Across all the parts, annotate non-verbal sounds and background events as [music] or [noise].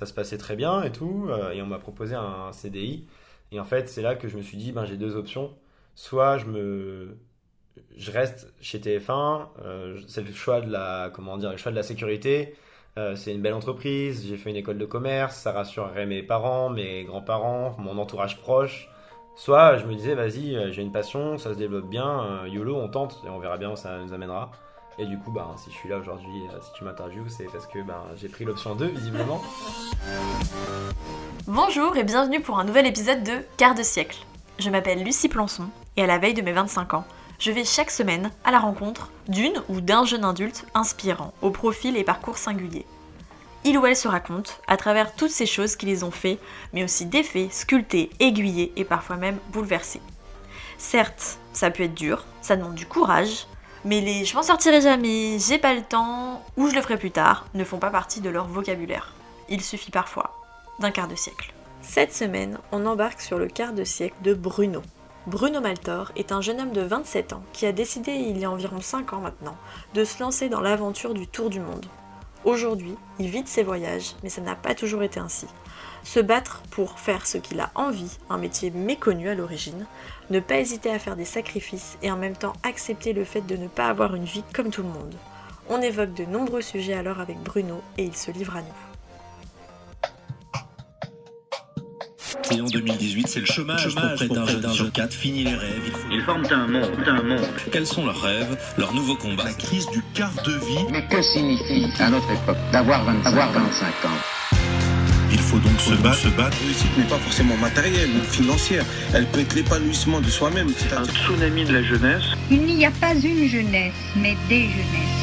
Ça se passait très bien et tout, euh, et on m'a proposé un CDI. Et en fait, c'est là que je me suis dit, ben, j'ai deux options. Soit je me, je reste chez TF1, euh, c'est le choix de la, comment dire, le choix de la sécurité. Euh, c'est une belle entreprise, j'ai fait une école de commerce, ça rassurerait mes parents, mes grands-parents, mon entourage proche. Soit je me disais, vas-y, j'ai une passion, ça se développe bien, YOLO, on tente et on verra bien où ça nous amènera. Et du coup, bah, si je suis là aujourd'hui, euh, si tu m'interviews, c'est parce que ben, j'ai pris l'option 2, visiblement. Bonjour et bienvenue pour un nouvel épisode de Quart de siècle. Je m'appelle Lucie Plançon et à la veille de mes 25 ans, je vais chaque semaine à la rencontre d'une ou d'un jeune adulte inspirant, au profil et parcours singuliers. Il ou elle se raconte à travers toutes ces choses qui les ont fait, mais aussi défait, sculpté, aiguillé et parfois même bouleversé. Certes, ça peut être dur, ça demande du courage, mais les je m'en sortirai jamais, j'ai pas le temps ou je le ferai plus tard ne font pas partie de leur vocabulaire. Il suffit parfois d'un quart de siècle. Cette semaine, on embarque sur le quart de siècle de Bruno. Bruno Maltor est un jeune homme de 27 ans qui a décidé il y a environ 5 ans maintenant de se lancer dans l'aventure du tour du monde. Aujourd'hui, il vit de ses voyages, mais ça n'a pas toujours été ainsi. Se battre pour faire ce qu'il a envie, un métier méconnu à l'origine, ne pas hésiter à faire des sacrifices et en même temps accepter le fait de ne pas avoir une vie comme tout le monde. On évoque de nombreux sujets alors avec Bruno et il se livre à nous. Et en 2018, c'est le chômage, Chômage pour près d'un jeune sur quatre. Fini les rêves. Il faut... Ils forment un monde, un monde. Quels sont leurs rêves, leurs nouveaux combats? La crise du quart de vie. Mais que signifie, à notre époque, d'avoir 25, avoir 25 ans Il faut donc se battre, se battre. La réussite n'est pas forcément matérielle ou financière. Elle peut être l'épanouissement de soi-même. Un C'est-à-dire tsunami de la jeunesse. Il n'y a pas une jeunesse, mais des jeunesses.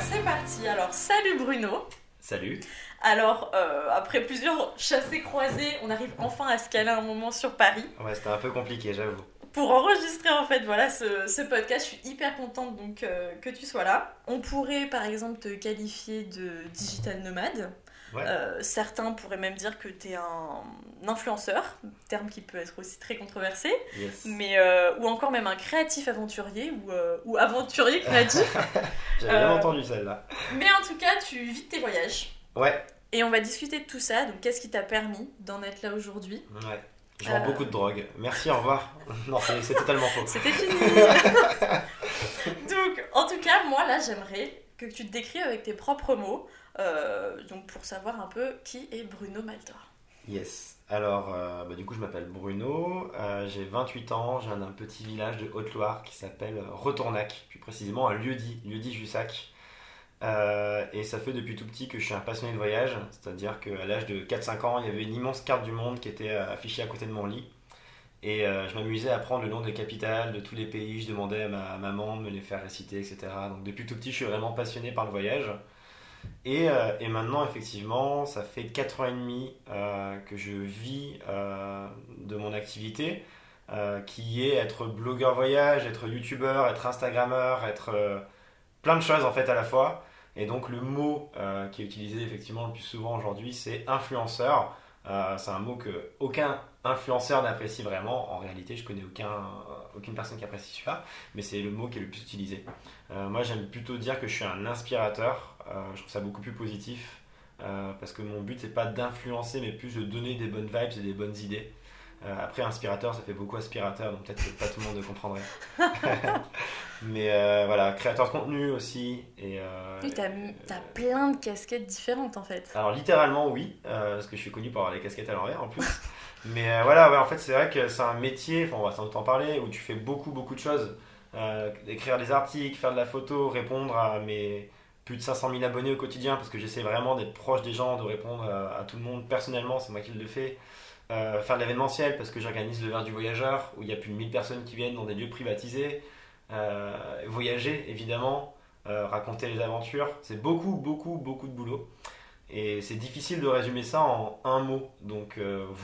C'est parti, alors salut Bruno Salut. Alors, euh, après plusieurs chassés croisés, on arrive enfin à se caler un moment sur Paris Ouais, c'était un peu compliqué, j'avoue. Pour enregistrer en fait voilà ce, ce podcast. Je suis hyper contente donc euh, que tu sois là. On pourrait par exemple te qualifier de digital nomade. Ouais. Euh, certains pourraient même dire que tu es un influenceur, terme qui peut être aussi très controversé, Yes. mais euh, ou encore même un créatif aventurier ou, euh, ou aventurier créatif. [laughs] J'avais jamais entendu celle-là. mais en tout cas, tu vis tes voyages. Ouais, Et on va discuter de tout ça. Donc, qu'est-ce qui t'a permis d'en être là aujourd'hui? Ouais. Je vends Euh. beaucoup de drogue. Merci, au revoir. [laughs] non, c'est totalement faux. C'était fini [laughs] Donc, en tout cas, moi, là, j'aimerais que tu te décrives avec tes propres mots. euh, donc, pour savoir un peu qui est Bruno Maltor. Yes. Alors, euh, bah, du coup, je m'appelle Bruno, j'ai 28 ans, je viens d'un petit village de Haute-Loire qui s'appelle Retournac, plus précisément un lieu-dit, lieu-dit Jussac. Euh, et ça fait depuis tout petit que je suis un passionné de voyage, c'est-à-dire qu'à l'âge de 4-5 ans, il y avait une immense carte du monde qui était euh, affichée à côté de mon lit. Et euh, je m'amusais à prendre le nom des capitales de tous les pays, je demandais à ma maman de me les faire réciter, etc. Donc depuis tout petit, je suis vraiment passionné par le voyage. Et, et maintenant, effectivement, ça fait 4 ans et demi que je vis de mon activité, qui est être blogueur voyage, être youtubeur, être instagrammeur, être plein de choses en fait à la fois. Et donc le mot euh, qui est utilisé effectivement le plus souvent aujourd'hui, c'est influenceur. Euh, c'est un mot que aucun influenceur n'apprécie vraiment. En réalité, je connais aucun, aucune personne qui apprécie celui-là, mais c'est le mot qui est le plus utilisé. Euh, moi, j'aime plutôt dire que je suis un inspirateur. Euh, je trouve ça beaucoup plus positif euh, parce que mon but c'est pas d'influencer, mais plus de donner des bonnes vibes et des bonnes idées. Euh, après, inspirateur, ça fait beaucoup aspirateur, donc peut-être que pas tout le monde le comprendrait. [laughs] mais euh, voilà, créateur de contenu aussi. Et, euh, Oui, t'as t'as plein de casquettes différentes en fait. alors littéralement oui, parce que je suis connu pour avoir les casquettes à l'envers en plus. [laughs] Mais voilà, ouais, en fait c'est vrai que c'est un métier, on va sans doute en parler, où tu fais beaucoup beaucoup de choses. Écrire des articles, faire de la photo, répondre à mes plus de 500 000 abonnés au quotidien, parce que j'essaie vraiment d'être proche des gens, de répondre à, à tout le monde personnellement, c'est moi qui le fais. Euh, faire de l'événementiel, parce que j'organise le verre du voyageur, où il y a plus de 1000 personnes qui viennent dans des lieux privatisés. Euh, voyager évidemment, euh, raconter les aventures, c'est beaucoup beaucoup beaucoup de boulot. Et c'est difficile de résumer ça en un mot. Donc,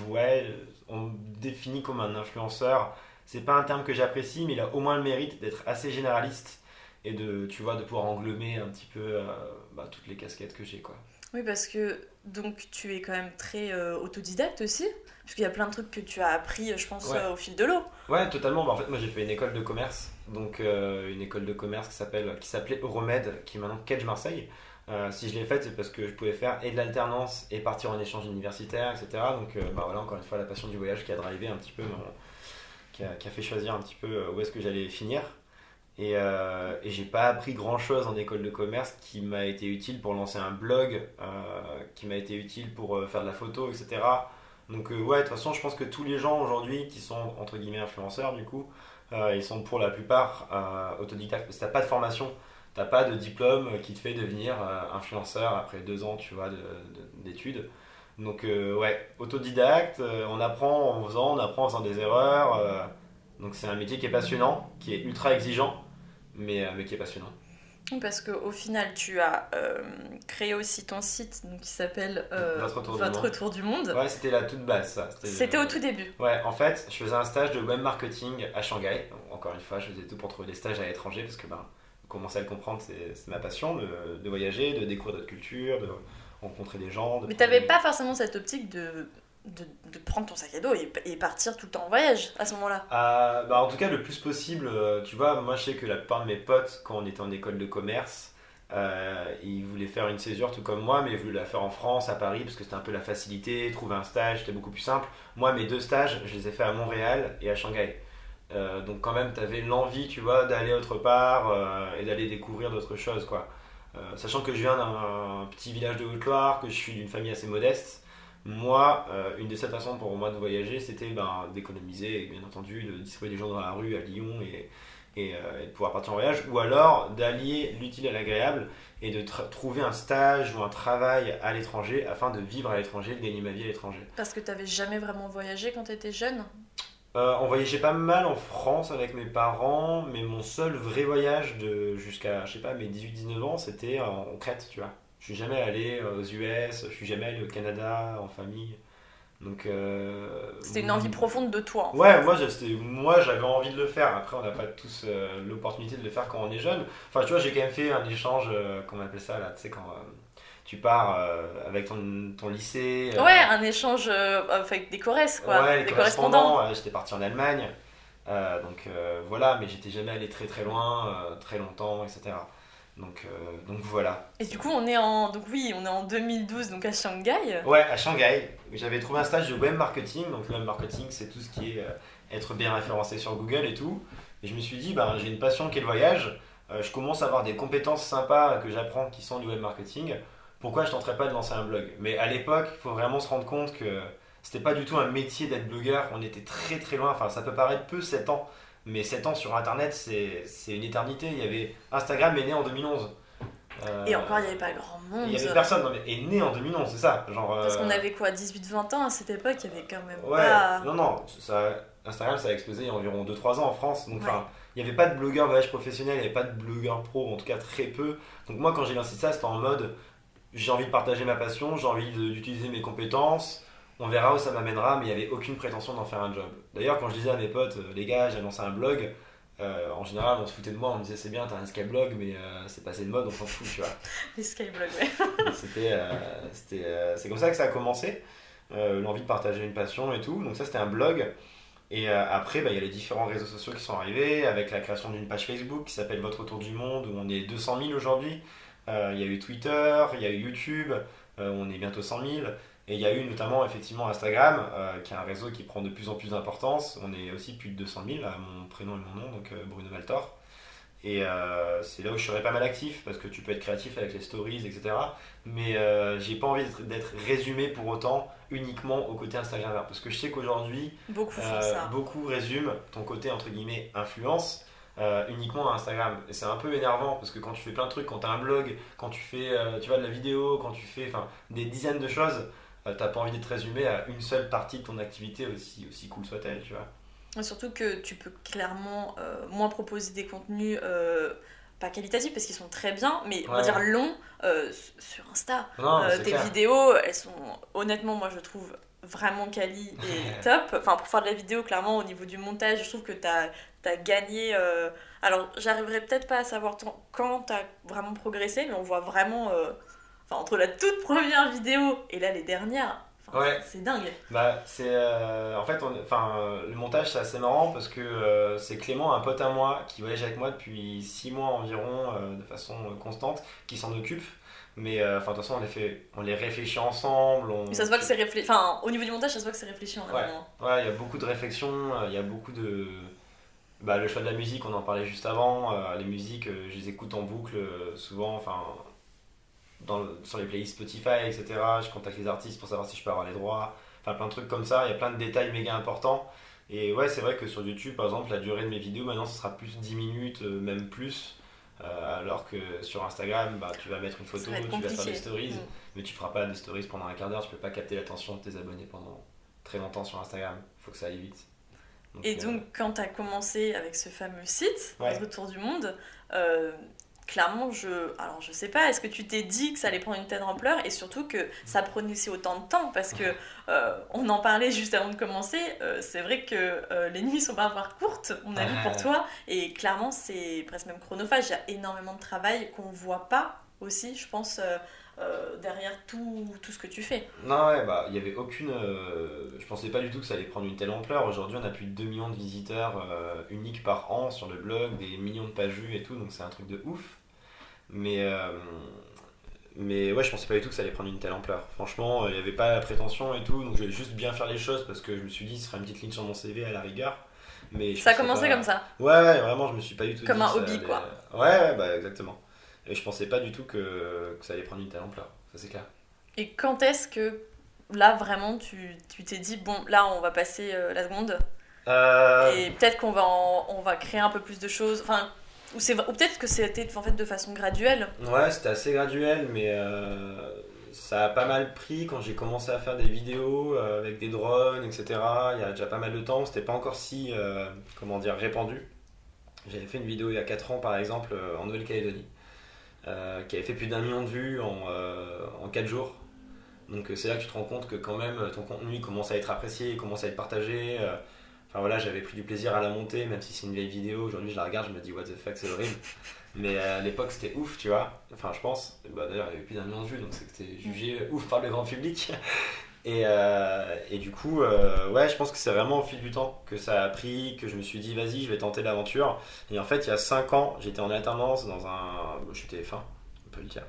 ouais, on me définit comme un influenceur. C'est pas un terme que j'apprécie, mais il a au moins le mérite d'être assez généraliste et de, tu vois, de pouvoir englober un petit peu bah, toutes les casquettes que j'ai, quoi. Oui, parce que donc tu es quand même très autodidacte aussi, parce qu'il y a plein de trucs que tu as appris, je pense, Ouais. euh, au fil de l'eau. Ouais, totalement. Bah, en fait, moi j'ai fait une école de commerce, donc euh, une école de commerce qui s'appelle, qui s'appelait Euromed, qui est maintenant Kedge Marseille. Euh, si je l'ai faite, c'est parce que je pouvais faire et de l'alternance et partir en échange universitaire, etc. Donc, bah voilà, encore une fois, la passion du voyage qui a drivé un petit peu, qui, a, qui a fait choisir un petit peu où est-ce que j'allais finir. Et, euh, et j'ai pas appris grand chose en école de commerce qui m'a été utile pour lancer un blog, euh, qui m'a été utile pour euh, faire de la photo, etc. Donc euh, ouais, de toute façon, je pense que tous les gens aujourd'hui qui sont entre guillemets influenceurs, du coup, euh, ils sont pour la plupart euh, autodidactes. Parce que t'as pas de formation, t'as pas de diplôme qui te fait devenir influenceur après deux ans, tu vois, de- de- d'études. Donc ouais, autodidacte, on apprend en faisant, on apprend en faisant des erreurs. donc c'est un métier qui est passionnant, qui est ultra exigeant, mais, mais qui est passionnant. Parce qu'au final, tu as euh, créé aussi ton site donc, qui s'appelle euh, Votre Tour du Votre Monde. Tour du Monde. Ouais, c'était la toute base, ça. C'était au tout début. Ouais, en fait, je faisais un stage de web marketing à Shanghai. Encore une fois, je faisais tout pour trouver des stages à l'étranger parce que, ben, vous commencez à le comprendre, c'est ma passion de, de voyager, de découvrir d'autres cultures, de rencontrer des gens. de Mais t'avais des- pas forcément cette optique de, de, prendre ton sac à dos et, partir tout le temps en voyage à ce moment-là. Euh, bah, en tout cas, le plus possible, euh, tu vois, moi je sais que la plupart de mes potes, quand on était en école de commerce, euh, ils voulaient faire une césure tout comme moi, mais ils voulaient la faire en France, à Paris, parce que c'était un peu la facilité, trouver un stage, c'était beaucoup plus simple. Moi, mes deux stages, je les ai fait à Montréal et à Shanghai. Euh, donc quand même, tu avais l'envie, tu vois, d'aller autre part et d'aller découvrir d'autres choses, quoi. Sachant que je viens d'un petit village de Haute-Loire, que je suis d'une famille assez modeste, moi, euh, une des seules façons pour moi de voyager, c'était ben, d'économiser et bien entendu de distribuer des gens dans la rue à Lyon et, et, euh, et de pouvoir partir en voyage, ou alors d'allier l'utile à l'agréable et de trouver un stage ou un travail à l'étranger afin de vivre à l'étranger, de gagner ma vie à l'étranger. Parce que t'avais jamais vraiment voyagé quand t'étais jeune? Euh, on voyageait pas mal en France avec mes parents, mais mon seul vrai voyage de jusqu'à, je sais pas, mes 18-19 ans, c'était en Crète, tu vois. Je suis jamais allé euh, aux US, je suis jamais allé au Canada en famille. Donc. euh, C'était une envie profonde de toi. en fait. Ouais, moi, moi j'avais envie de le faire. Après, on n'a pas tous euh, l'opportunité de le faire quand on est jeune. Enfin, tu vois, j'ai quand même fait un échange, euh, comment on appelle ça là, tu sais, quand tu pars euh, avec ton, ton lycée. euh, Ouais, un échange euh, avec des Corresses, quoi. Ouais, des correspondants. euh, J'étais parti en Allemagne. Donc voilà, mais j'étais jamais allé très très loin, très longtemps, etc. Donc, euh, donc voilà. Et du coup, on est en donc oui, on est en 2012 donc à Shanghai. Ouais, à Shanghai, j'avais trouvé un stage de web marketing. Donc le web marketing, c'est tout ce qui est euh, être bien référencé sur Google et tout. Et je me suis dit, ben, j'ai une passion qui est le voyage. Euh, je commence à avoir des compétences sympas que j'apprends qui sont du web marketing. Pourquoi je tenterais pas de lancer un blog? Mais à l'époque, il faut vraiment se rendre compte que c'était pas du tout un métier d'être blogueur. On était très très loin. Enfin, ça peut paraître peu 7 ans. Mais 7 ans sur Internet, c'est une éternité. Il y avait Instagram est né en 2011. Euh, Et encore, il n'y avait pas grand monde. il y avait personne, non, mais est né en 2011, c'est ça. Genre, Parce euh, qu'on avait quoi, 18-20 ans à cette époque, il y avait quand même Ouais, pas. non, non, ça, Instagram ça a explosé il y a environ 2-3 ans en France. Donc, Ouais. enfin, il n'y avait pas de blogueur voyage professionnel, il n'y avait pas de blogueur pro, en tout cas très peu. Donc, moi, quand j'ai lancé ça, c'était en mode j'ai envie de partager ma passion, j'ai envie d'utiliser mes compétences. On verra où ça m'amènera, mais il n'y avait aucune prétention d'en faire un job. D'ailleurs, quand je disais à mes potes, euh, les gars, j'ai lancé un blog, euh, en général, on se foutait de moi, on me disait c'est bien, t'as un skyblog, mais euh, c'est passé de mode, on s'en fout, tu vois. [laughs] Les skyblogs, ouais. [laughs] C'était, euh, c'était, c'est comme ça que ça a commencé, l'envie de partager une passion et tout. Donc ça, c'était un blog. Et après, bah, il y a les différents réseaux sociaux qui sont arrivés, avec la création d'une page Facebook qui s'appelle Votre Tour du Monde, où on est 200 000 aujourd'hui. Il y a eu Twitter, il y a eu YouTube, on est bientôt 100 000. Et il y a eu notamment effectivement Instagram, euh, qui est un réseau qui prend de plus en plus d'importance. On est aussi plus de 200 000, à mon prénom et mon nom, donc euh, Bruno Maltor. Et euh, c'est là où je serais pas mal actif, parce que tu peux être créatif avec les stories, etc. Mais j'ai pas envie d'être- résumé pour autant uniquement au côté Instagrammeur. Parce que je sais qu'aujourd'hui, Beaucoup beaucoup résument ton côté entre guillemets influence euh, uniquement à Instagram. Et c'est un peu énervant parce que quand tu fais plein de trucs, quand tu as un blog, quand tu fais euh, tu vois, de la vidéo, quand tu fais des dizaines de choses, euh, t'as pas envie d'être résumé à une seule partie de ton activité, aussi, aussi cool soit-elle, tu vois. Et Surtout que tu peux clairement euh, moins proposer des contenus euh, pas qualitatifs parce qu'ils sont très bien, mais on va dire longs euh, sur Insta. Non, tes clair. vidéos, elles sont honnêtement, moi je trouve vraiment quali [laughs] et top. Enfin, pour faire de la vidéo, clairement, au niveau du montage, je trouve que tu as, gagné. euh, Alors, j'arriverai peut-être pas à savoir quand tu as vraiment progressé, mais on voit vraiment. Enfin, entre la toute première vidéo et là les dernières, enfin, Ouais. c'est dingue. Bah, c'est. euh, en fait, on- enfin, euh, le montage, c'est assez marrant parce que euh, c'est Clément, un pote à moi, qui voyage avec moi depuis 6 mois environ, de façon constante, qui s'en occupe. Mais, enfin, de toute façon, on les, fait, on les réfléchit ensemble. On, Mais ça se voit que c'est réfléchi. Enfin, au niveau du montage, ça se voit que c'est réfléchi en Ouais. il y a beaucoup de réflexion, il y a beaucoup de. Bah, le choix de la musique, on en parlait juste avant. les musiques, je les écoute en boucle souvent, enfin, dans le- sur les playlists Spotify, etc. Je contacte les artistes pour savoir si je peux avoir les droits. Enfin, plein de trucs comme ça. Il y a plein de détails méga importants. Et ouais, c'est vrai que sur YouTube, par exemple, la durée de mes vidéos, maintenant, ce sera plus 10 minutes, euh, même plus. Euh, alors que sur Instagram, bah, tu vas mettre une photo, tu vas faire des stories, Mm. mais tu feras pas des stories pendant un quart d'heure, tu peux pas capter l'attention de tes abonnés pendant très longtemps sur Instagram. Faut que ça aille vite. Et euh, donc, quand tu as commencé avec ce fameux site, Ouais. Notre Tour du Monde, euh, clairement, je. Alors, je sais pas, est-ce que tu t'es dit que ça allait prendre une telle ampleur et surtout que ça prenait aussi autant de temps Parce que euh, on en parlait juste avant de commencer, euh, c'est vrai que euh, les nuits sont parfois courtes, on a vu pour toi, et clairement, c'est presque même chronophage. Il y a énormément de travail qu'on voit pas aussi, je pense, euh, derrière tout, tout ce que tu fais. Non, ouais, bah, il y avait aucune. euh, je pensais pas du tout que ça allait prendre une telle ampleur. Aujourd'hui, on a plus de 2 millions de visiteurs euh, uniques par an sur le blog, des millions de pages vues et tout, donc c'est un truc de ouf. Mais. mais ouais, je pensais pas du tout que ça allait prendre une telle ampleur. Franchement, il n'y avait pas la prétention et tout, donc je vais juste bien faire les choses parce que je me suis dit, ce sera une petite ligne sur mon CV à la rigueur. Mais Ça a commencé pas- comme ça. Ouais, ouais, vraiment, je me suis pas du tout Comme dit un hobby, allait- quoi. Ouais, ouais, bah exactement. Et je pensais pas du tout que, que ça allait prendre une telle ampleur, ça c'est clair. Et quand est-ce que là vraiment tu tu t'es dit bon là on va passer euh, la seconde? Euh, et peut-être qu'on va en- on va créer un peu plus de choses enfin ou c'est ou peut-être que c'était en fait de façon graduelle Ouais, c'était assez graduel, mais euh, ça a pas mal pris quand j'ai commencé à faire des vidéos avec des drones, etc. Il y a déjà pas mal de temps, c'était pas encore si, comment dire, répandu. J'avais fait une vidéo il y a 4 ans, par exemple, en Nouvelle-Calédonie, euh, qui avait fait plus d'un million de vues en, euh, en 4 jours. Donc euh, c'est là que tu te rends compte que quand même ton contenu commence à être apprécié, commence à être partagé. euh, Enfin voilà, j'avais pris du plaisir à la monter, même si c'est une vieille vidéo. Aujourd'hui, je la regarde, je me dis what the fuck, c'est horrible. [laughs] Mais euh, à l'époque, c'était ouf, tu vois. Enfin, je pense. Bah, D'ailleurs, il y avait plus d'un million de vues, donc c'était jugé ouf par le grand public. Et, euh, et du coup, euh, ouais, je pense que c'est vraiment au fil du temps que ça a pris, que je me suis dit, vas-y, je vais tenter l'aventure. Et en fait, il y a 5 ans, j'étais en alternance dans un. J'étais F1, on peut le dire.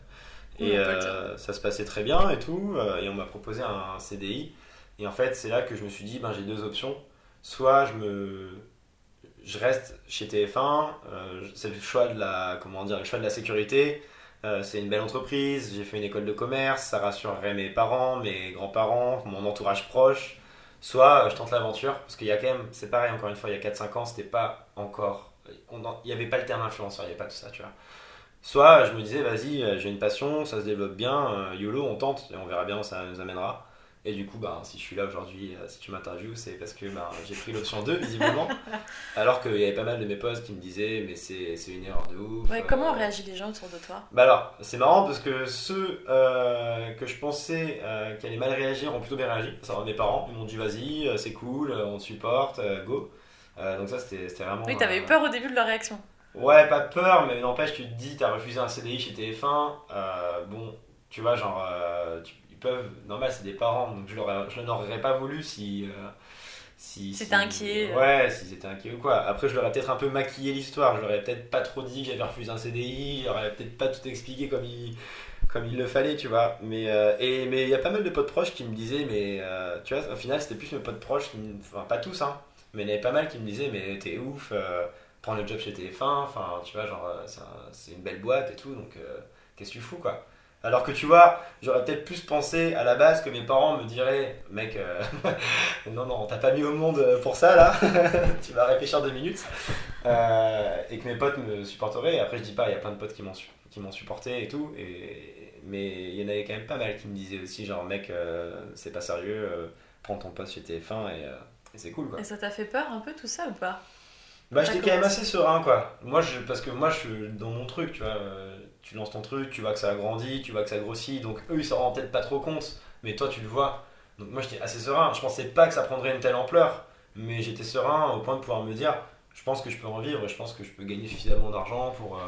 Et le euh, ça se passait très bien et tout. et on m'a proposé un CDI. Et en fait, c'est là que je me suis dit, ben, j'ai deux options. Soit je me. Je reste chez TF1, euh, c'est le choix de la comment dire le choix de la sécurité. Euh, c'est une belle entreprise, j'ai fait une école de commerce, ça rassurerait mes parents, mes grands-parents, mon entourage proche. Soit euh, je tente l'aventure, parce qu'il y a quand même, c'est pareil encore une fois, il y a 4-5 ans, c'était pas encore. on Il n'y avait pas le terme influenceur, il n'y avait pas tout ça, tu vois. Soit je me disais, vas-y, euh, j'ai une passion, ça se développe bien, YOLO, on tente, et on verra bien où ça nous amènera. Et du coup, bah, si je suis là aujourd'hui, euh, si tu m'interviews, c'est parce que bah, j'ai pris l'option 2, visiblement. [laughs] Alors qu'il y avait pas mal de mes potes qui me disaient, mais c'est une erreur de ouf. ouais, comment euh, réagissent les gens autour de toi? Bah alors, c'est marrant parce que ceux euh, que je pensais euh, qui allaient mal réagir ont plutôt bien réagi. Ça mes parents, ils m'ont dit vas-y, c'est cool, on te supporte, go. Donc ça, c'était vraiment... oui t'avais eu peur au début de leur réaction Ouais, pas peur, mais n'empêche, tu te dis, t'as refusé un CDI chez TF1. euh, bon, tu vois, genre, tu- peuvent... Normal, c'est des parents, donc je, je n'aurais pas voulu si... euh, si, Si t'es inquiet. Ouais, s'ils étaient inquiets ou quoi. Après, je leur ai peut-être un peu maquillé l'histoire. Je leur ai peut-être pas trop dit que j'avais refusé un CDI. Je leur ai peut-être pas tout expliqué comme il, comme il le fallait, tu vois. Mais euh, et mais il y a pas mal de potes proches qui me disaient, mais euh, tu vois, au final, c'était plus mes potes proches, qui enfin pas tous, hein, mais il y en avait pas mal qui me disaient, mais t'es ouf, euh, prends le job chez TF1. Enfin, tu vois, genre, c'est un- une belle boîte et tout, donc qu'est-ce que tu fous, quoi. Alors que tu vois, j'aurais peut-être plus pensé à la base que mes parents me diraient, mec, euh, [laughs] non, non, on t'a pas mis au monde pour ça là, [laughs] tu vas réfléchir deux minutes. Euh, et que mes potes me supporteraient. Et après, je dis pas, il y a plein de potes qui m'ont su- qui m'ont supporté et tout. Et, mais il y en avait quand même pas mal qui me disaient aussi, genre, mec, euh, c'est pas sérieux, prends ton poste chez TF1 et, et c'est cool quoi. et ça t'a fait peur un peu tout ça ou pas? Bah, T'as j'étais quand même assez serein, quoi. Moi, je, parce que moi, je suis dans mon truc, tu vois. euh, tu lances ton truc, tu vois que ça a grandi, tu vois que ça grossit. Donc, eux, ils s'en rendent peut-être pas trop compte, mais toi, tu le vois. Donc, moi, j'étais assez serein. Je pensais pas que ça prendrait une telle ampleur, mais j'étais serein au point de pouvoir me dire je pense que je peux en vivre, je pense que je peux gagner suffisamment d'argent pour, euh,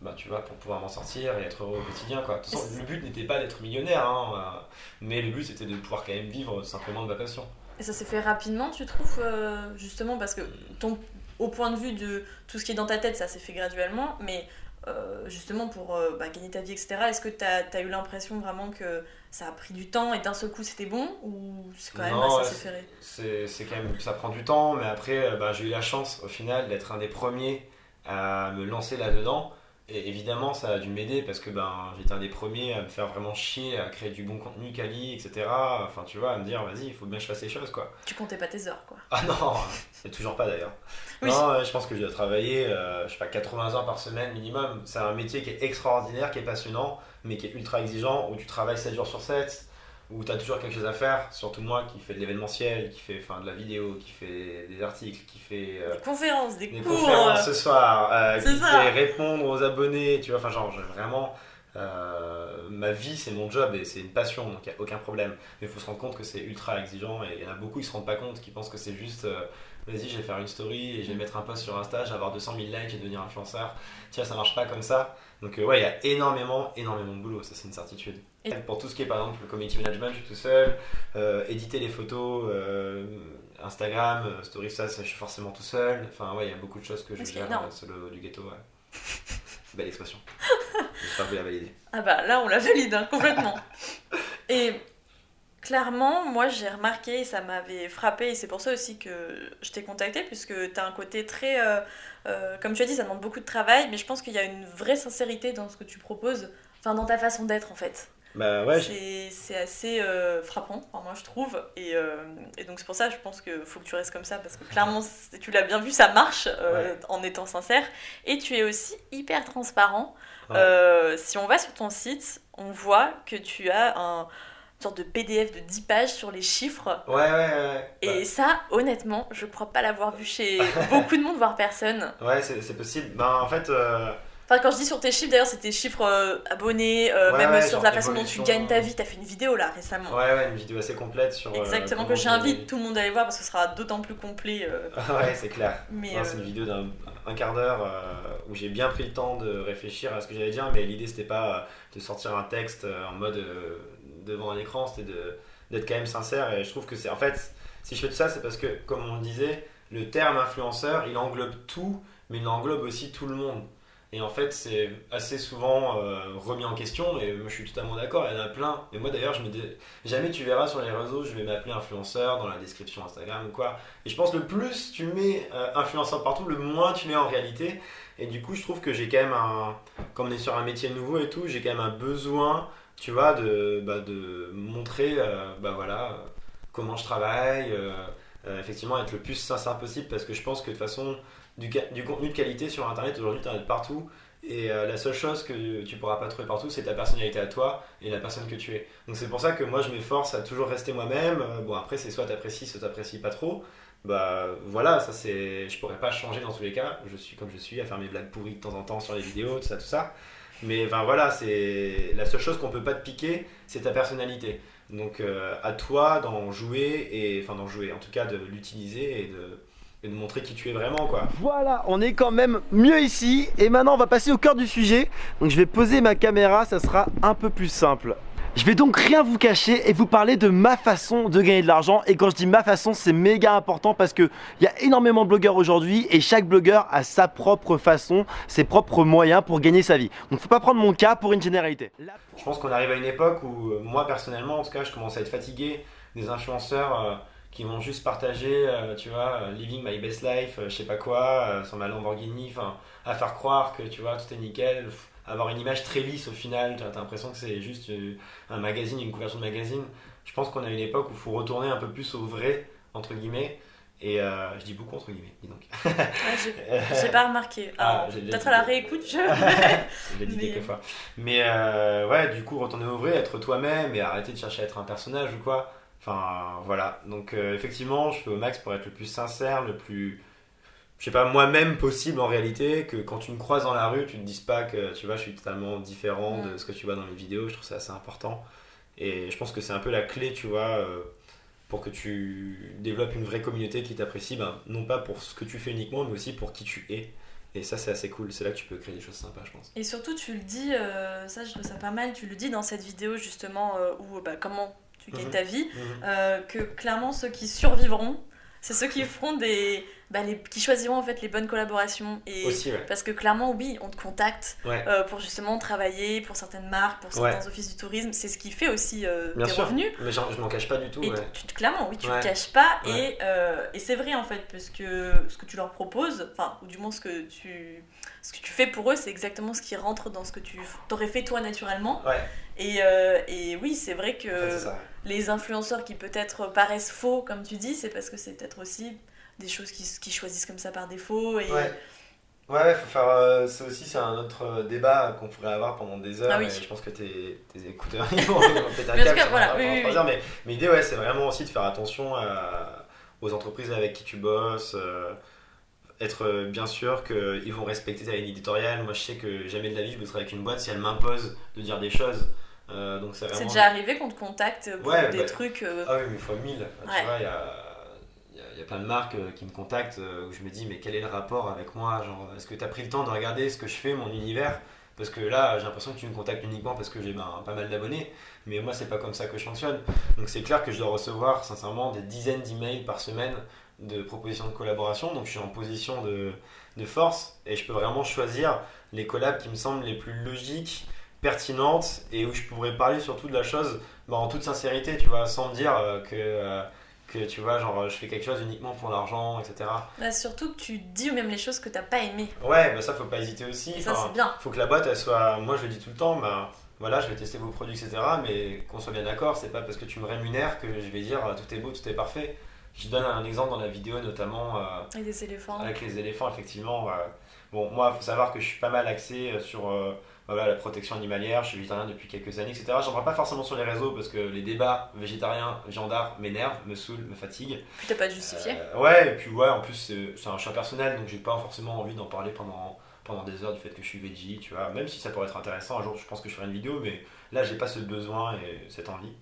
bah, tu vois, pour pouvoir m'en sortir et être heureux au quotidien. Quoi. Le but n'était pas d'être millionnaire, hein, euh, mais le but c'était de pouvoir quand même vivre simplement de ma passion. Et ça s'est fait rapidement, tu trouves, euh, justement, parce que ton, au point de vue de tout ce qui est dans ta tête, ça s'est fait graduellement, mais euh, justement pour euh, bah, gagner ta vie, etc., est-ce que tu as, eu l'impression vraiment que ça a pris du temps et d'un seul coup c'était bon ou c'est quand même Non, assez ouais, ferré C'est quand même ça prend du temps, mais après euh, bah, j'ai eu la chance au final d'être un des premiers à me lancer là-dedans. Et évidemment, ça a dû m'aider parce que ben, j'étais un des premiers à me faire vraiment chier, à créer du bon contenu quali, etc. Enfin, tu vois, à me dire, vas-y, il faut bien que je fasse les choses, quoi. Tu comptais pas tes heures, quoi. Ah non, c'est toujours pas d'ailleurs. Oui. Non, euh, je pense que je dois travailler, euh, je sais pas, 80 heures par semaine minimum. C'est un métier qui est extraordinaire, qui est passionnant, mais qui est ultra exigeant, où tu travailles 7 jours sur 7, où tu as toujours quelque chose à faire. Surtout moi qui fais de l'événementiel, qui fait enfin, de la vidéo, qui fait des articles, qui fait euh, Des conférences, des, des cours. conférences euh, ce soir, euh, qui ça. fait répondre aux abonnés, tu vois, enfin genre vraiment euh, ma vie c'est mon job et c'est une passion donc il n'y a aucun problème mais il faut se rendre compte que c'est ultra exigeant et il y en a beaucoup qui se rendent pas compte qui pensent que c'est juste euh, vas-y je vais faire une story et je vais mettre un post sur Insta je vais avoir 200 000 likes et devenir influenceur tiens ça marche pas comme ça donc euh, ouais il y a énormément énormément de boulot ça c'est une certitude Et- pour tout ce qui est par exemple le community management je suis tout seul euh, éditer les photos euh, Instagram, Story, ça, ça, je suis forcément tout seul. Enfin, ouais, il y a beaucoup de choses que je gère solo du ghetto. Ouais. [laughs] Belle expression. J'espère que vous la validez. Ah bah là, on la valide hein, complètement. [laughs] et clairement, moi j'ai remarqué, et ça m'avait frappé, et c'est pour ça aussi que je t'ai contacté, puisque tu as un côté très. euh, euh, comme tu as dit, ça demande beaucoup de travail, mais je pense qu'il y a une vraie sincérité dans ce que tu proposes, enfin dans ta façon d'être en fait. Bah ouais, c'est assez euh, frappant, enfin, moi je trouve. Et, et donc c'est pour ça, je pense qu'il faut que tu restes comme ça, parce que clairement, tu l'as bien vu, ça marche en étant sincère. Et tu es aussi hyper transparent. Ouais. Si on va sur ton site, on voit que tu as un, sorte de PDF de 10 pages sur les chiffres. ouais, ouais, ouais. Et ça, honnêtement, je crois pas l'avoir vu chez [laughs] beaucoup de monde, voire personne. Bah, ouais, c'est possible. Ben en fait, euh, Enfin, quand je dis sur tes chiffres, d'ailleurs, c'est tes chiffres euh, abonnés, euh, Ouais, même ouais, sur la façon dont tu gagnes ta vie. T'as fait une vidéo là récemment. ouais, ouais, une vidéo assez complète sur. Exactement, que j'invite tout le monde à aller voir parce que ce sera d'autant plus complet. [laughs] ouais, c'est clair. mais c'est une vidéo d'un un quart d'heure euh, où j'ai bien pris le temps de réfléchir à ce que j'allais dire, mais l'idée c'était pas de sortir un texte euh, en mode euh, devant un écran, c'était d'être quand même sincère et je trouve que c'est en fait, si je fais tout ça, c'est parce que, comme on le disait, le terme influenceur il englobe tout, mais il englobe aussi tout le monde. Et en fait, c'est assez souvent euh, remis en question, et je suis totalement d'accord, il y en a plein. Et moi d'ailleurs, je me dis, jamais tu verras sur les réseaux, je vais m'appeler influenceur dans la description Instagram ou quoi. Et je pense le plus tu mets euh, influenceur partout, le moins tu mets en réalité. Et du coup, je trouve que j'ai quand même un. Comme on est sur un métier nouveau et tout, j'ai quand même un besoin, tu vois, de, bah, de montrer, euh, bah voilà, euh, comment je travaille. euh, effectivement, être le plus sincère possible parce que je pense que de toute façon, du, contenu de qualité sur internet, aujourd'hui, tu en as partout. Et la seule chose que tu pourras pas trouver partout, c'est ta personnalité à toi et la personne que tu es. Donc c'est pour ça que moi je m'efforce à toujours rester moi-même. Bon après c'est soit t'apprécies, soit t'apprécies pas trop. Bah voilà, ça c'est, je pourrais pas changer dans tous les cas. Je suis comme je suis, à faire mes blagues pourries de temps en temps sur les vidéos, tout ça, tout ça. Mais enfin voilà, c'est la seule chose qu'on peut pas te piquer, c'est ta personnalité. Donc euh, à toi d'en jouer et enfin d'en jouer, en tout cas de l'utiliser et de, et de montrer qui tu es vraiment quoi. Voilà, on est quand même mieux ici. Et maintenant, on va passer au cœur du sujet. Donc, je vais poser ma caméra, ça sera un peu plus simple. Je vais donc rien vous cacher et vous parler de ma façon de gagner de l'argent. Et quand je dis ma façon, c'est méga important parce qu'il y a énormément de blogueurs aujourd'hui et chaque blogueur a sa propre façon, ses propres moyens pour gagner sa vie. Donc, faut pas prendre mon cas pour une généralité. Je pense qu'on arrive à une époque où, euh, moi personnellement, en tout cas, je commence à être fatigué des influenceurs euh, qui vont juste partager, euh, tu vois, living my best life, euh, je sais pas quoi, sur ma Lamborghini, enfin, à faire croire que, tu vois, tout est nickel, avoir une image très lisse au final, t'as t'as l'impression que c'est juste euh, un magazine, une couverture de magazine. Je pense qu'on a une époque où il faut retourner un peu plus au vrai, entre guillemets, et euh, je dis beaucoup entre guillemets, dis donc. ouais, [laughs] j'ai pas remarqué. Ah, déjà Peut-être à la réécoute, je. [laughs] Je l'ai dit Mais- quelques fois. Mais euh, ouais, du coup, retourner au vrai, être toi-même et arrêter de chercher à être un personnage ou quoi. Enfin, voilà. Donc, euh, effectivement, je fais au max pour être le plus sincère, le plus. Je sais pas, moi-même possible en réalité, que quand tu me croises dans la rue, tu te dises pas que tu vois, je suis totalement différent de Mm. ce que tu vois dans mes vidéos. Je trouve ça assez important. Et je pense que c'est un peu la clé, tu vois, euh, pour que tu développes une vraie communauté qui t'apprécie, ben, non pas pour ce que tu fais uniquement, mais aussi pour qui tu es. Et ça, c'est assez cool. C'est là que tu peux créer des choses sympas, je pense. Et surtout, tu le dis, euh, ça je trouve ça pas mal, tu le dis dans cette vidéo justement euh, où bah, comment tu gagnes Mhm. ta vie, Mhm. euh, que clairement ceux qui survivront, c'est ceux qui feront des. Bah, les, qui choisiront en fait les bonnes collaborations. Et, Aussi, ouais. Parce que clairement, oui, on te contacte Ouais. euh, pour justement travailler pour certaines marques, pour certains Ouais. offices du tourisme. C'est ce qui fait aussi euh, Bien tes sûr. revenus. Mais genre, je m'en cache pas du tout. Et tu, tu- clairement, oui, tu le caches pas. Et, euh, et c'est vrai en fait, parce que ce que tu leur proposes, enfin, ou du moins ce que tu, ce que tu fais pour eux, c'est exactement ce qui rentre dans ce que tu aurais fait toi naturellement. Et, euh, et oui, c'est vrai que En fait. Les influenceurs qui peut-être paraissent faux, comme tu dis, c'est parce que c'est peut-être aussi des choses qui, qui choisissent comme ça par défaut. Et... Ouais. Ouais, faut faire. euh, ça aussi, c'est un autre euh, débat qu'on pourrait avoir pendant des heures. Ah oui. et je pense que tes, tes écouteurs, [laughs] ils vont péter un câble voilà, oui, oui, mais, mais l'idée, ouais, c'est vraiment aussi de faire attention à- aux entreprises avec qui tu bosses. euh, être euh, bien sûr qu'ils vont respecter ta ligne éditoriale. Moi, je sais que jamais de la vie, je bosserai avec une boîte si elle m'impose de dire des choses. Euh, donc, c'est vraiment. déjà arrivé qu'on te contacte pour Ouais, des bah, trucs. euh, Ah oui, mais fois 1000. Ouais. Tu vois, il y a, il y a- il y a plein de marques euh, qui me contactent où je me dis, mais quel est le rapport avec moi? Genre, Est-ce que tu as pris le temps de regarder ce que je fais, mon univers? Parce que là, j'ai l'impression que tu me contactes uniquement parce que j'ai ben, pas mal d'abonnés. Mais moi, c'est pas comme ça que je fonctionne. Donc, c'est clair que je dois recevoir, sincèrement, des dizaines d'emails par semaine de propositions de collaboration. Donc, je suis en position de, de force et je peux vraiment choisir les collabs qui me semblent les plus logiques, pertinentes et où je pourrais parler surtout de la chose bah, en toute sincérité, tu vois, sans me dire euh, que, euh, que tu vois, genre, je fais quelque chose uniquement pour l'argent, etc. bah, surtout que tu dis même les choses que t'as pas aimé. Ouais, bah ça, faut pas hésiter aussi. Et ça, c'est bien. faut que la boîte, elle soit. Moi, je le dis tout le temps, bah, voilà, je vais tester vos produits, etc. Mais qu'on soit bien d'accord, c'est pas parce que tu me rémunères que je vais dire euh, tout est beau, tout est parfait. Je donne un exemple dans la vidéo, notamment. euh, Avec des éléphants. avec les éléphants, effectivement. bon, moi, il faut savoir que je suis pas mal axé sur voilà, la protection animalière. Je suis végétarien depuis quelques années, etc. J'en parle pas forcément sur les réseaux parce que les débats végétariens, viandards m'énervent, me saoulent, me fatiguent. Puis t'as pas de justifié. Euh, ouais, et puis ouais, en plus, c'est c'est un choix personnel, donc j'ai pas forcément envie d'en parler pendant, pendant des heures du fait que je suis veggie, tu vois. Même si ça pourrait être intéressant, un jour, je pense que je ferai une vidéo, mais là, j'ai pas ce besoin et cette envie.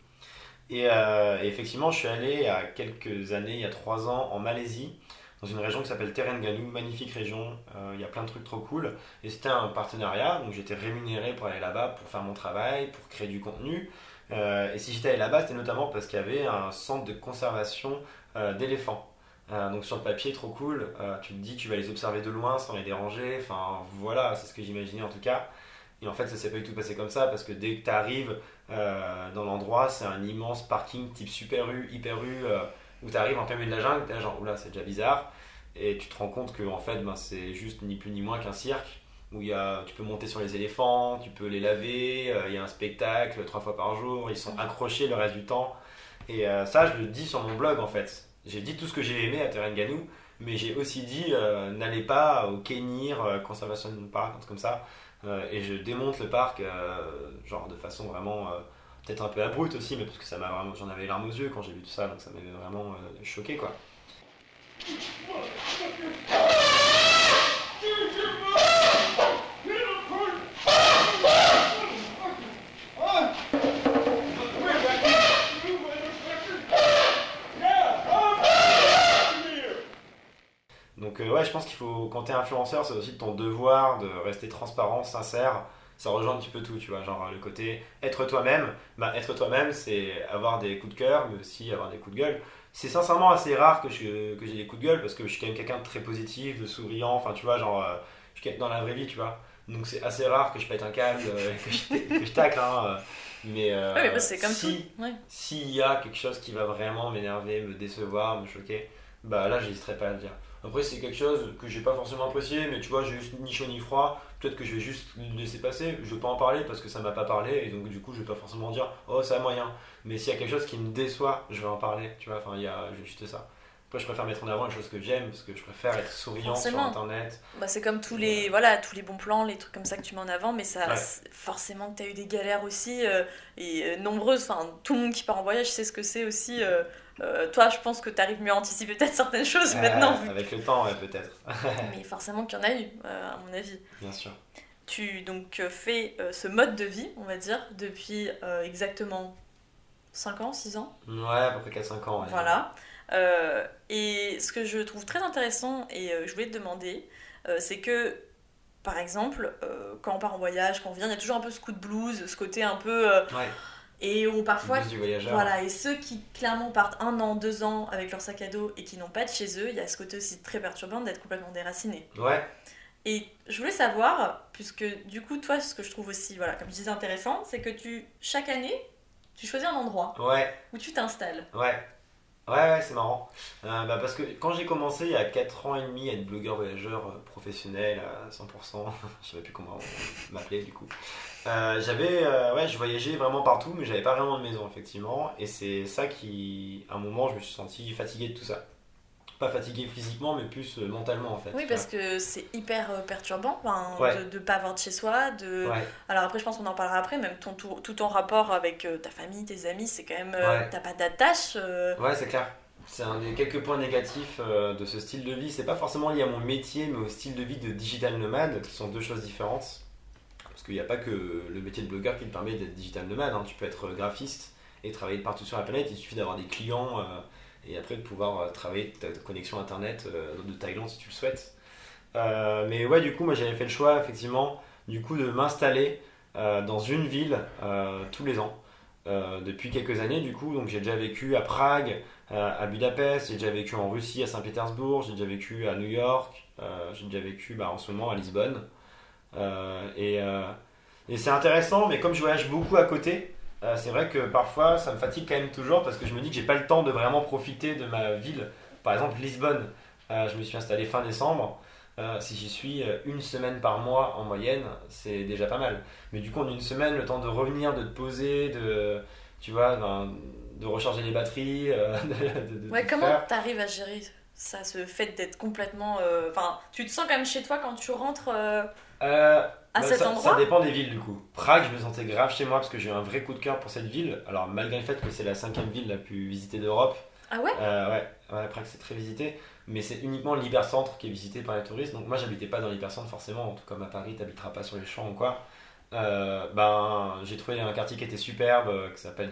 Et, euh, et effectivement, je suis allé il y a quelques années, il y a trois ans, en Malaisie, dans une région qui s'appelle Terengganu, magnifique région. Euh, il y a plein de trucs trop cool. Et c'était un partenariat, donc j'étais rémunéré pour aller là-bas, pour faire mon travail, pour créer du contenu. Euh, et si j'étais allé là-bas, c'était notamment parce qu'il y avait un centre de conservation euh, d'éléphants. Donc sur le papier, trop cool. Tu te dis, tu vas les observer de loin sans les déranger. Enfin voilà, c'est ce que j'imaginais en tout cas. Et en fait, ça s'est pas du tout passé comme ça parce que dès que tu arrives dans l'endroit, c'est un immense parking type super U, hyper U, où tu arrives en plein milieu de la jungle, là genre, oula, c'est déjà bizarre. Et tu te rends compte que en fait, ben, c'est juste ni plus ni moins qu'un cirque où y a, tu peux monter sur les éléphants, tu peux les laver, euh, il y a un spectacle trois fois par jour, ils sont accrochés le reste du temps. Et euh, ça, je le dis sur mon blog en fait. J'ai dit tout ce que j'ai aimé à Terengganu, mais j'ai aussi dit euh, n'allez pas au Kenir Conservation Park, un comme ça. Et je démonte le parc, genre de façon vraiment peut-être un peu abrupte aussi, mais parce que ça m'a vraiment, j'en avais les larmes aux yeux quand j'ai vu tout ça, donc ça m'avait vraiment euh, choqué quoi. Donc euh, ouais, je pense qu'il faut, quand t'es influenceur, c'est aussi ton devoir de rester transparent, sincère. Ça rejoint un petit peu tout, tu vois, genre le côté être toi-même. Bah, être toi-même, c'est avoir des coups de cœur, mais aussi avoir des coups de gueule. C'est sincèrement assez rare que je- que j'ai des coups de gueule parce que je suis quand même quelqu'un de très positif, de souriant. Enfin, tu vois, genre, euh, je suis dans la vraie vie, tu vois. Donc c'est assez rare que je pète un câble, euh, [laughs] que, je, que je tacle, hein. euh, Mais, euh, Ouais, mais c'est comme si. Ouais. s'il y a quelque chose qui va vraiment m'énerver, me décevoir, me choquer, bah là j'hésiterai pas à le dire. Après c'est quelque chose que j'ai pas forcément apprécié, mais tu vois j'ai juste ni chaud ni froid, peut-être que je vais juste le laisser passer, je vais pas en parler parce que ça m'a pas parlé et donc du coup je vais pas forcément dire oh ça a moyen. Mais s'il y a quelque chose qui me déçoit, je vais en parler, tu vois, enfin il y a juste ça. Après je préfère mettre en avant les choses que j'aime parce que je préfère être souriant sur Forcément. internet. Bah, c'est comme tous les, voilà, tous les bons plans, les trucs comme ça que tu mets en avant, mais ça, Ouais. forcément que tu as eu des galères aussi, euh, et euh, nombreuses. Enfin, tout le monde qui part en voyage sait ce que c'est aussi. euh, euh, toi, je pense que tu arrives mieux à anticiper peut-être certaines choses maintenant, avec le temps ouais, peut-être, mais forcément qu'il y en a eu, euh, à mon avis. bien sûr. Tu donc euh, fais ce mode de vie, on va dire, depuis exactement 5 ans, 6 ans. Ouais, à peu près 4-5 ans. ouais. Voilà. Euh, et ce que je trouve très intéressant, et euh, je voulais te demander, euh, c'est que, par exemple, quand on part en voyage, quand on vient, il y a toujours un peu ce coup de blues, ce côté un peu. Ouais, et parfois. Voilà, et ceux qui clairement partent un an, deux ans avec leur sac à dos et qui n'ont pas de chez eux, il y a ce côté aussi très perturbant d'être complètement déraciné. Ouais, Et je voulais savoir, puisque du coup, toi, ce que je trouve aussi, voilà, comme je disais, intéressant, c'est que tu, chaque année, tu choisis un endroit ouais, où tu t'installes. ouais. Ouais, ouais, c'est marrant. Euh, bah, parce que quand j'ai commencé il y a 4 ans et demi à être blogueur voyageur euh, professionnel à 100%, [laughs] je savais plus comment on m'appelait du coup. Euh, j'avais, euh, ouais, je voyageais vraiment partout, mais j'avais pas vraiment de maison effectivement. Et c'est ça qui, à un moment, je me suis senti fatigué de tout ça. Pas fatigué physiquement, mais plus euh, mentalement en fait. Oui, parce que c'est hyper euh, perturbant Ouais. de ne pas avoir de chez soi. De... Ouais, Alors après, je pense qu'on en parlera après, même ton, tout, tout ton rapport avec euh, ta famille, tes amis, c'est quand même... T'as pas d'attache. ouais, c'est clair. C'est un des quelques points négatifs de ce style de vie. C'est pas forcément lié à mon métier, mais au style de vie de digital nomade, qui sont deux choses différentes. Parce qu'il n'y a pas que le métier de blogueur qui te permet d'être digital nomade. hein. Tu peux être graphiste et travailler de partout sur la planète. Il suffit d'avoir des clients et après de pouvoir euh, travailler ta connexion internet euh, de Thaïlande si tu le souhaites. Euh, mais ouais, du coup, moi j'avais fait le choix effectivement du coup de m'installer dans une ville tous les ans. depuis quelques années du coup donc j'ai déjà vécu à Prague à Budapest j'ai déjà vécu en Russie à Saint-Pétersbourg j'ai déjà vécu à New York j'ai déjà vécu bah, en ce moment à Lisbonne et c'est intéressant mais comme je voyage beaucoup à côté euh, c'est vrai que parfois ça me fatigue quand même toujours parce que je me dis que j'ai pas le temps de vraiment profiter de ma ville. Par exemple Lisbonne. Euh, je me suis installé fin décembre. Euh, si j'y suis une semaine par mois en moyenne, c'est déjà pas mal. Mais du coup, en une semaine, le temps de revenir, de te poser, de, tu vois, ben, de recharger les batteries, [laughs] de, de- de Ouais, comment t'arrives à gérer ça, ce fait d'être complètement... Enfin, tu te sens quand même chez toi quand tu rentres à bah, cet ça, endroit ça dépend des villes du coup. Prague, je me sentais grave chez moi parce que j'ai eu un vrai coup de cœur pour cette ville. Alors malgré le fait que c'est la cinquième ville la plus visitée d'Europe, Ah ouais? euh, ouais, ouais, Prague c'est très visité, mais c'est uniquement l'hypercentre qui est visité par les touristes. Donc moi j'habitais pas dans l'hypercentre forcément, tout comme à Paris, t'habiteras pas sur les champs ou quoi. Euh, ben j'ai trouvé un quartier qui était superbe, euh, qui s'appelle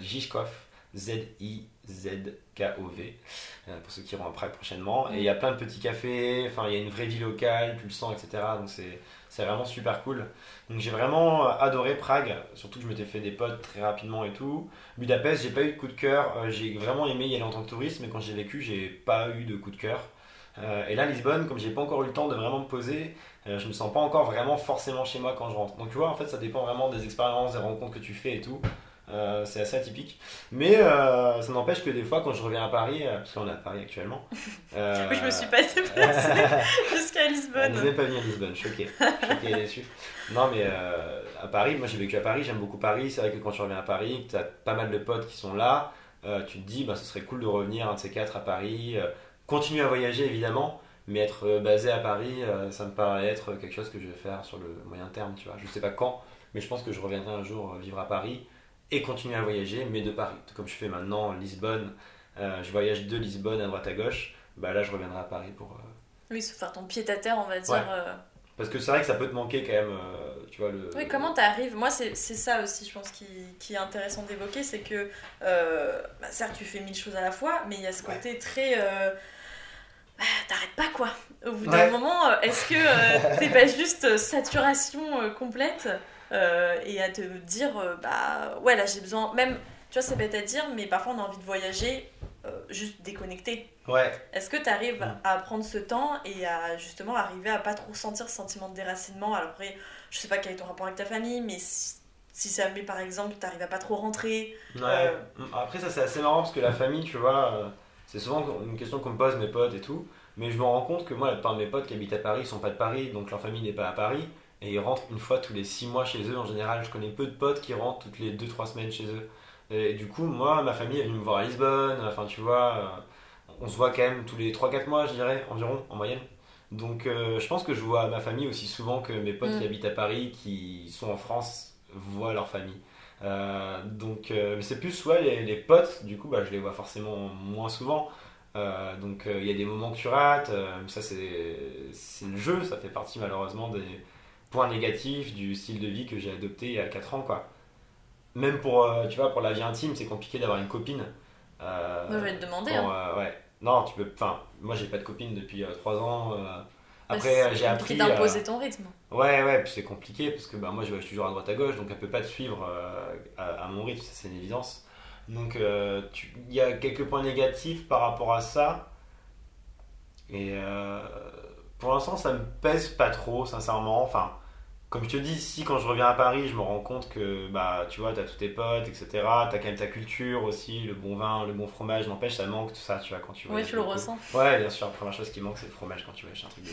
Z-I-Z-K-O-V, euh, pour ceux qui iront à Prague prochainement. Et il y a plein de petits cafés, enfin il y a une vraie vie locale, tu le sens, etc. Donc c'est c'est vraiment super cool. Donc j'ai vraiment euh, adoré Prague, surtout que je m'étais fait des potes très rapidement et tout. Budapest, j'ai pas eu de coup de cœur, euh, j'ai vraiment aimé y aller en tant que touriste, mais quand j'ai vécu, j'ai pas eu de coup de cœur. Euh, et là, Lisbonne, comme j'ai pas encore eu le temps de vraiment me poser, euh, je me sens pas encore vraiment forcément chez moi quand je rentre. Donc tu vois, en fait, ça dépend vraiment des expériences, des rencontres que tu fais et tout. Euh, c'est assez atypique. Mais euh, ça n'empêche que des fois, quand je reviens à Paris, euh, parce qu'on est à Paris actuellement. [laughs] Oui, je me suis pas déplacée [laughs] jusqu'à on Lisbonne. n'est même pas venu à Lisbonne, choqué. choqué et déçu. Non, mais à Paris, moi j'ai vécu à Paris, j'aime beaucoup Paris. C'est vrai que quand tu reviens à Paris, tu as pas mal de potes qui sont là. tu te dis, bah, ce serait cool de revenir un de ces quatre à Paris. continuer à voyager évidemment, mais être basé à Paris, ça me paraît être quelque chose que je vais faire sur le moyen terme. Tu vois. Je sais pas quand, mais je pense que je reviendrai un jour vivre à Paris et continuer à voyager, mais de Paris. Comme je fais maintenant Lisbonne. euh, je voyage de Lisbonne à droite à gauche. Bah là, je reviendrai à Paris pour. euh, Oui, se faire ton pied à terre, on va dire. Ouais. euh. parce que c'est vrai que ça peut te manquer quand même, euh, tu vois, le... Oui, comment t'arrives? Moi, c'est ça aussi, je pense, qui, qui est intéressant d'évoquer, c'est que, bah, certes, tu fais mille choses à la fois, mais il y a ce côté très... bah, T'arrêtes pas, quoi. Au bout d'un Ouais. moment, est-ce que euh, [laughs] t'es pas juste saturation euh, complète? Et à te dire, euh, bah ouais, là j'ai besoin... Même, tu vois, c'est bête à dire, mais parfois on a envie de voyager euh, juste déconnecté. Ouais, Est-ce que tu arrives Mm. à prendre ce temps et à justement arriver à pas trop sentir ce sentiment de déracinement? Alors après, je sais pas quel est ton rapport avec ta famille, mais si, si ça met par exemple, tu arrives à pas trop rentrer. ouais. Euh. Après, ça c'est assez marrant parce que la famille, tu vois, euh, c'est souvent une question qu'on me pose, mes potes et tout. Mais je me rends compte que moi, la plupart de mes potes qui habitent à Paris sont pas de Paris, donc leur famille n'est pas à Paris. Et ils rentrent une fois tous les 6 mois chez eux en général. Je connais peu de potes qui rentrent toutes les 2-3 semaines chez eux. Et du coup, moi, ma famille est venue me voir à Lisbonne. Enfin, tu vois, euh, on se voit quand même tous les 3-4 mois, je dirais, environ, en moyenne. Donc, euh, je pense que je vois ma famille aussi souvent que mes potes Mm. qui habitent à Paris, qui sont en France, voient leur famille. Euh, donc, euh, c'est plus soit les, les potes, du coup, bah, je les vois forcément moins souvent. Donc, il y a des moments que tu rates. ça, c'est le jeu. Ça fait partie malheureusement des points négatifs du style de vie que j'ai adopté il y a 4 ans, quoi. Même pour, euh, tu vois, pour la vie intime, c'est compliqué d'avoir une copine. Euh, Moi, je vais te demander. pour, hein. euh, ouais. Non, tu peux. Enfin, moi, j'ai pas de copine depuis 3 ans. euh, Après, j'ai appris. d'imposer ton rythme. Ouais, ouais, puis c'est compliqué parce que bah, moi je voyage toujours à droite à gauche donc elle peut pas te suivre à, à mon rythme, c'est une évidence. Donc il y a quelques points négatifs par rapport à ça. Et euh, pour l'instant ça me pèse pas trop, sincèrement. Enfin, comme je te dis, si quand je reviens à Paris je me rends compte que bah tu vois, t'as tous tes potes, etc. T'as quand même ta culture aussi, le bon vin, le bon fromage, n'empêche, ça manque tout ça, tu vois, quand tu Oui, voyages tu le ressens. Ouais, bien sûr, la première chose qui manque, c'est le fromage quand tu vas chez un truc de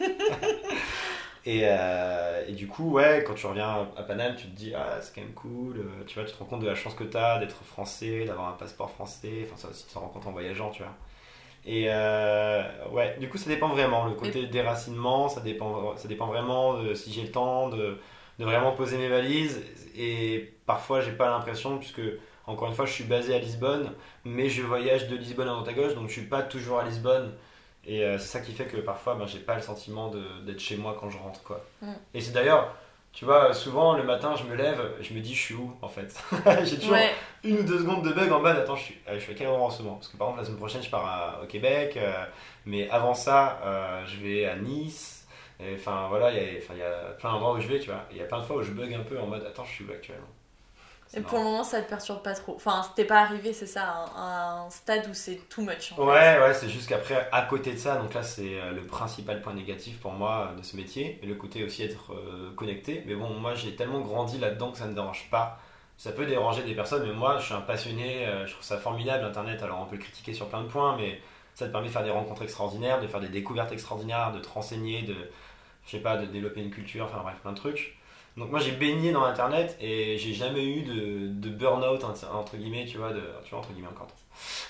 [laughs] et, euh, et du coup, ouais, quand tu reviens à Paname, tu te dis, ah, c'est quand même cool, euh, tu vois, tu te rends compte de la chance que tu as d'être français, d'avoir un passeport français, enfin, ça aussi, tu t'en rends compte en voyageant, tu vois. Et euh, ouais, du coup, ça dépend vraiment. Le côté déracinement, ça dépend, ça dépend vraiment de si j'ai le temps de, de vraiment poser mes valises. Et parfois, j'ai pas l'impression, puisque encore une fois, je suis basé à Lisbonne, mais je voyage de Lisbonne à droite à gauche, donc je suis pas toujours à Lisbonne. Et euh, c'est ça qui fait que parfois, ben, j'ai pas le sentiment d'être chez moi quand je rentre, quoi. Mm. Et c'est d'ailleurs, tu vois, souvent le matin, je me lève, je me dis, je suis où en fait [laughs] J'ai toujours Ouais, une ou deux secondes de bug en mode attends je suis, euh, je suis à quel endroit en ce moment? Parce que par exemple la semaine prochaine je pars à- au Québec euh, mais avant ça euh, je vais à Nice enfin voilà il y, a- plein d'endroits où je vais tu vois. Il y a plein de fois où je bug un peu en mode attends je suis où actuellement? Et pour le moment, ça te perturbe pas trop. Enfin, t'es pas arrivé, c'est ça, un, un stade où c'est too much. En fait. Ouais, ouais, c'est juste qu'après, à côté de ça, donc là, c'est euh, le principal point négatif pour moi euh, de ce métier, et le côté aussi être euh, connecté. Mais bon, moi, j'ai tellement grandi là-dedans que ça ne me dérange pas. Ça peut déranger des personnes, mais moi, je suis un passionné, euh, je trouve ça formidable, Internet. Alors, on peut le critiquer sur plein de points, mais ça te permet de faire des rencontres extraordinaires, de faire des découvertes extraordinaires, de te renseigner, de, je sais pas, de développer une culture, enfin bref, plein de trucs. Donc moi j'ai baigné dans internet et j'ai jamais eu de, de burn-out entre guillemets, tu vois, de, tu vois entre guillemets encore.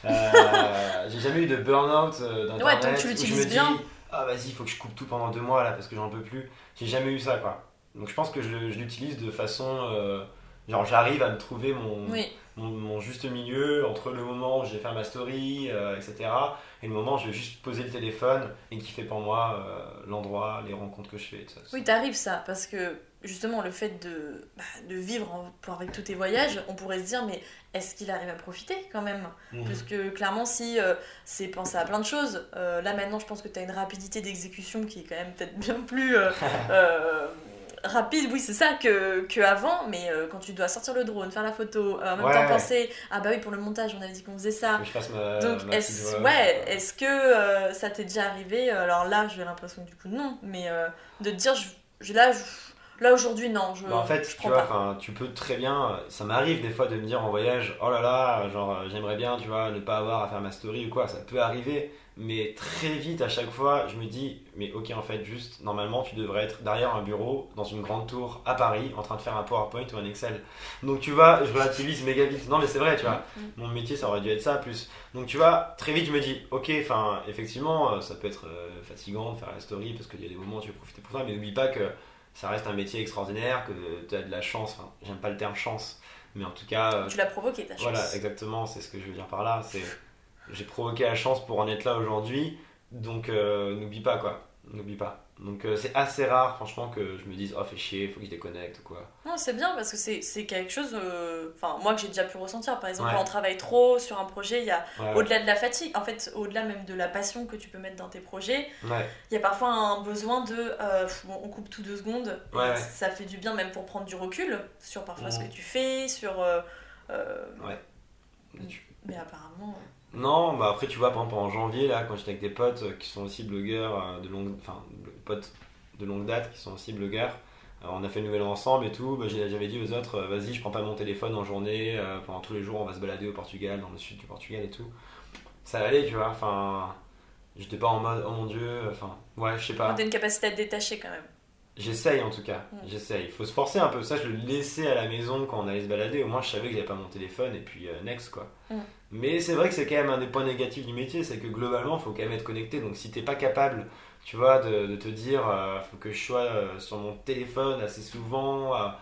Euh, [laughs] j'ai jamais eu de burn-out euh, d'internet. Ouais, donc tu l'utilises bien. Dis, ah vas-y, il faut que je coupe tout pendant deux mois là parce que j'en peux plus. J'ai jamais eu ça quoi. Donc je pense que je, je l'utilise de façon, euh, genre j'arrive à me trouver mon, Oui, mon, mon juste milieu entre le moment où je vais faire ma story, euh, etc. Et le moment où je vais juste poser le téléphone et qui fait pour moi l'endroit, les rencontres que je fais. Tout ça, tout ça. oui t'arrives ça, parce que justement, le fait de, bah, de vivre en- pour- avec tous tes voyages, on pourrait se dire, mais est-ce qu'il arrive à profiter quand même? Mhm. Parce que clairement, si euh, c'est penser à plein de choses, euh, là maintenant, je pense que tu as une rapidité d'exécution qui est quand même peut-être bien plus euh, [laughs] rapide, oui, c'est ça, que, que avant. Mais quand tu dois sortir le drone, faire la photo, en même Ouais. temps penser, ah bah oui, pour le montage, on avait dit qu'on faisait ça. Que je fasse ma, Donc, ma est-ce ouais, que ça t'est déjà arrivé? Alors là, j'ai l'impression que du coup, non. Mais de te dire, je, je- là, je- là aujourd'hui, non. Je, Bah, en fait, je tu vois, pas. tu peux très bien. Ça m'arrive des fois de me dire en voyage, oh là là, genre j'aimerais bien, tu vois, ne pas avoir à faire ma story ou quoi. Ça peut arriver, mais très vite à chaque fois, je me dis, mais ok, en fait, juste normalement, tu devrais être derrière un bureau dans une grande tour à Paris, en train de faire un PowerPoint ou un Excel. Donc tu vois, je relativise méga vite. Non, mais c'est vrai, tu vois. Mm. Mon métier, ça aurait dû être ça plus. Donc tu vois, très vite, je me dis, ok, enfin, effectivement, euh, ça peut être euh, fatigant de faire la story parce qu'il y a des moments où tu veux profiter pour ça, mais n'oublie pas que ça reste un métier extraordinaire, que tu as de la chance. Enfin, j'aime pas le terme chance, mais en tout cas, Tu l'as provoqué, ta chance. voilà, exactement, c'est ce que je veux dire par là. C'est j'ai provoqué la chance pour en être là aujourd'hui, donc euh, n'oublie pas quoi, n'oublie pas. Donc euh, c'est assez rare, franchement, que je me dise oh fais chier, faut que je déconnecte ou quoi. Non, c'est bien parce que c'est quelque chose, euh, enfin, moi que j'ai déjà pu ressentir. Par exemple, Ouais. quand on travaille trop sur un projet, il y a, Ouais, ouais. au-delà de la fatigue, en fait, au-delà même de la passion que tu peux mettre dans tes projets, Ouais. il y a parfois un besoin de. euh, bon, on coupe tout deux secondes. Ouais, ouais. Ça fait du bien même pour prendre du recul sur parfois ce Mhm. que tu fais, sur. tu- mais apparemment. Non, bah après tu vois, par exemple en janvier là, quand j'étais avec des potes euh, qui sont aussi blogueurs euh, de longue, enfin potes de longue date qui sont aussi blogueurs, euh, on a fait le nouvel an ensemble et tout. Bah, j'ai- J'avais dit aux autres, euh, vas-y, je prends pas mon téléphone en journée, euh, pendant tous les jours on va se balader au Portugal, dans le sud du Portugal et tout. Ça allait, tu vois. Enfin, j'étais pas en mode, oh mon dieu, enfin, ouais, je sais pas. T'as une capacité à te détacher quand même. J'essaye en tout cas, Mm. j'essaye. Il faut se forcer un peu. Ça, je le laissais à la maison quand on allait se balader. Au moins, je savais que j'avais pas mon téléphone et puis euh, next quoi. Mm. Mais c'est vrai que c'est quand même un des points négatifs du métier, c'est que globalement, il faut quand même être connecté. Donc, si t'es pas capable, tu vois, de, de te dire, euh, faut que je sois euh, sur mon téléphone assez souvent, à,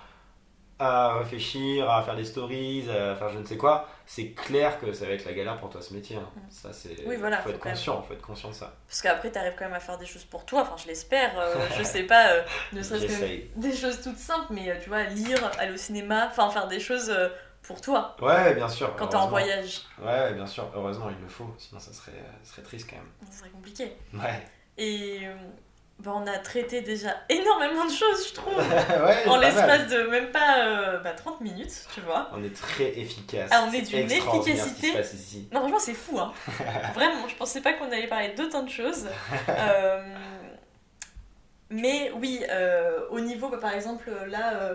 à réfléchir, à faire des stories, à faire je ne sais quoi, c'est clair que ça va être la galère pour toi ce métier. hein. Mm. Ça, c'est. Oui, voilà, faut faut être conscient, faut être conscient de ça. Parce qu'après, t'arrives quand même à faire des choses pour toi. Enfin, je l'espère. euh, [laughs] je sais pas, euh, ne serait-ce que des choses toutes simples, mais tu vois, lire, aller au cinéma, enfin, faire des choses pour toi Ouais, bien sûr. quand t'es en voyage. Ouais, bien sûr, heureusement il le faut, sinon ça serait, ça serait triste quand même. Ça serait compliqué. Ouais. Et euh, bah, on a traité déjà énormément de choses, je trouve, [laughs] ouais, en l'espace de même pas euh, bah, 30 minutes, tu vois. On est très efficace. Ah, on est C'est d'une extraordinaire ce qui efficacité. se passe ici. Non, franchement, c'est fou, hein. [laughs] Vraiment, je pensais pas qu'on allait parler d'autant de choses. Euh, mais oui, euh, au niveau, bah, par exemple, là, euh, euh,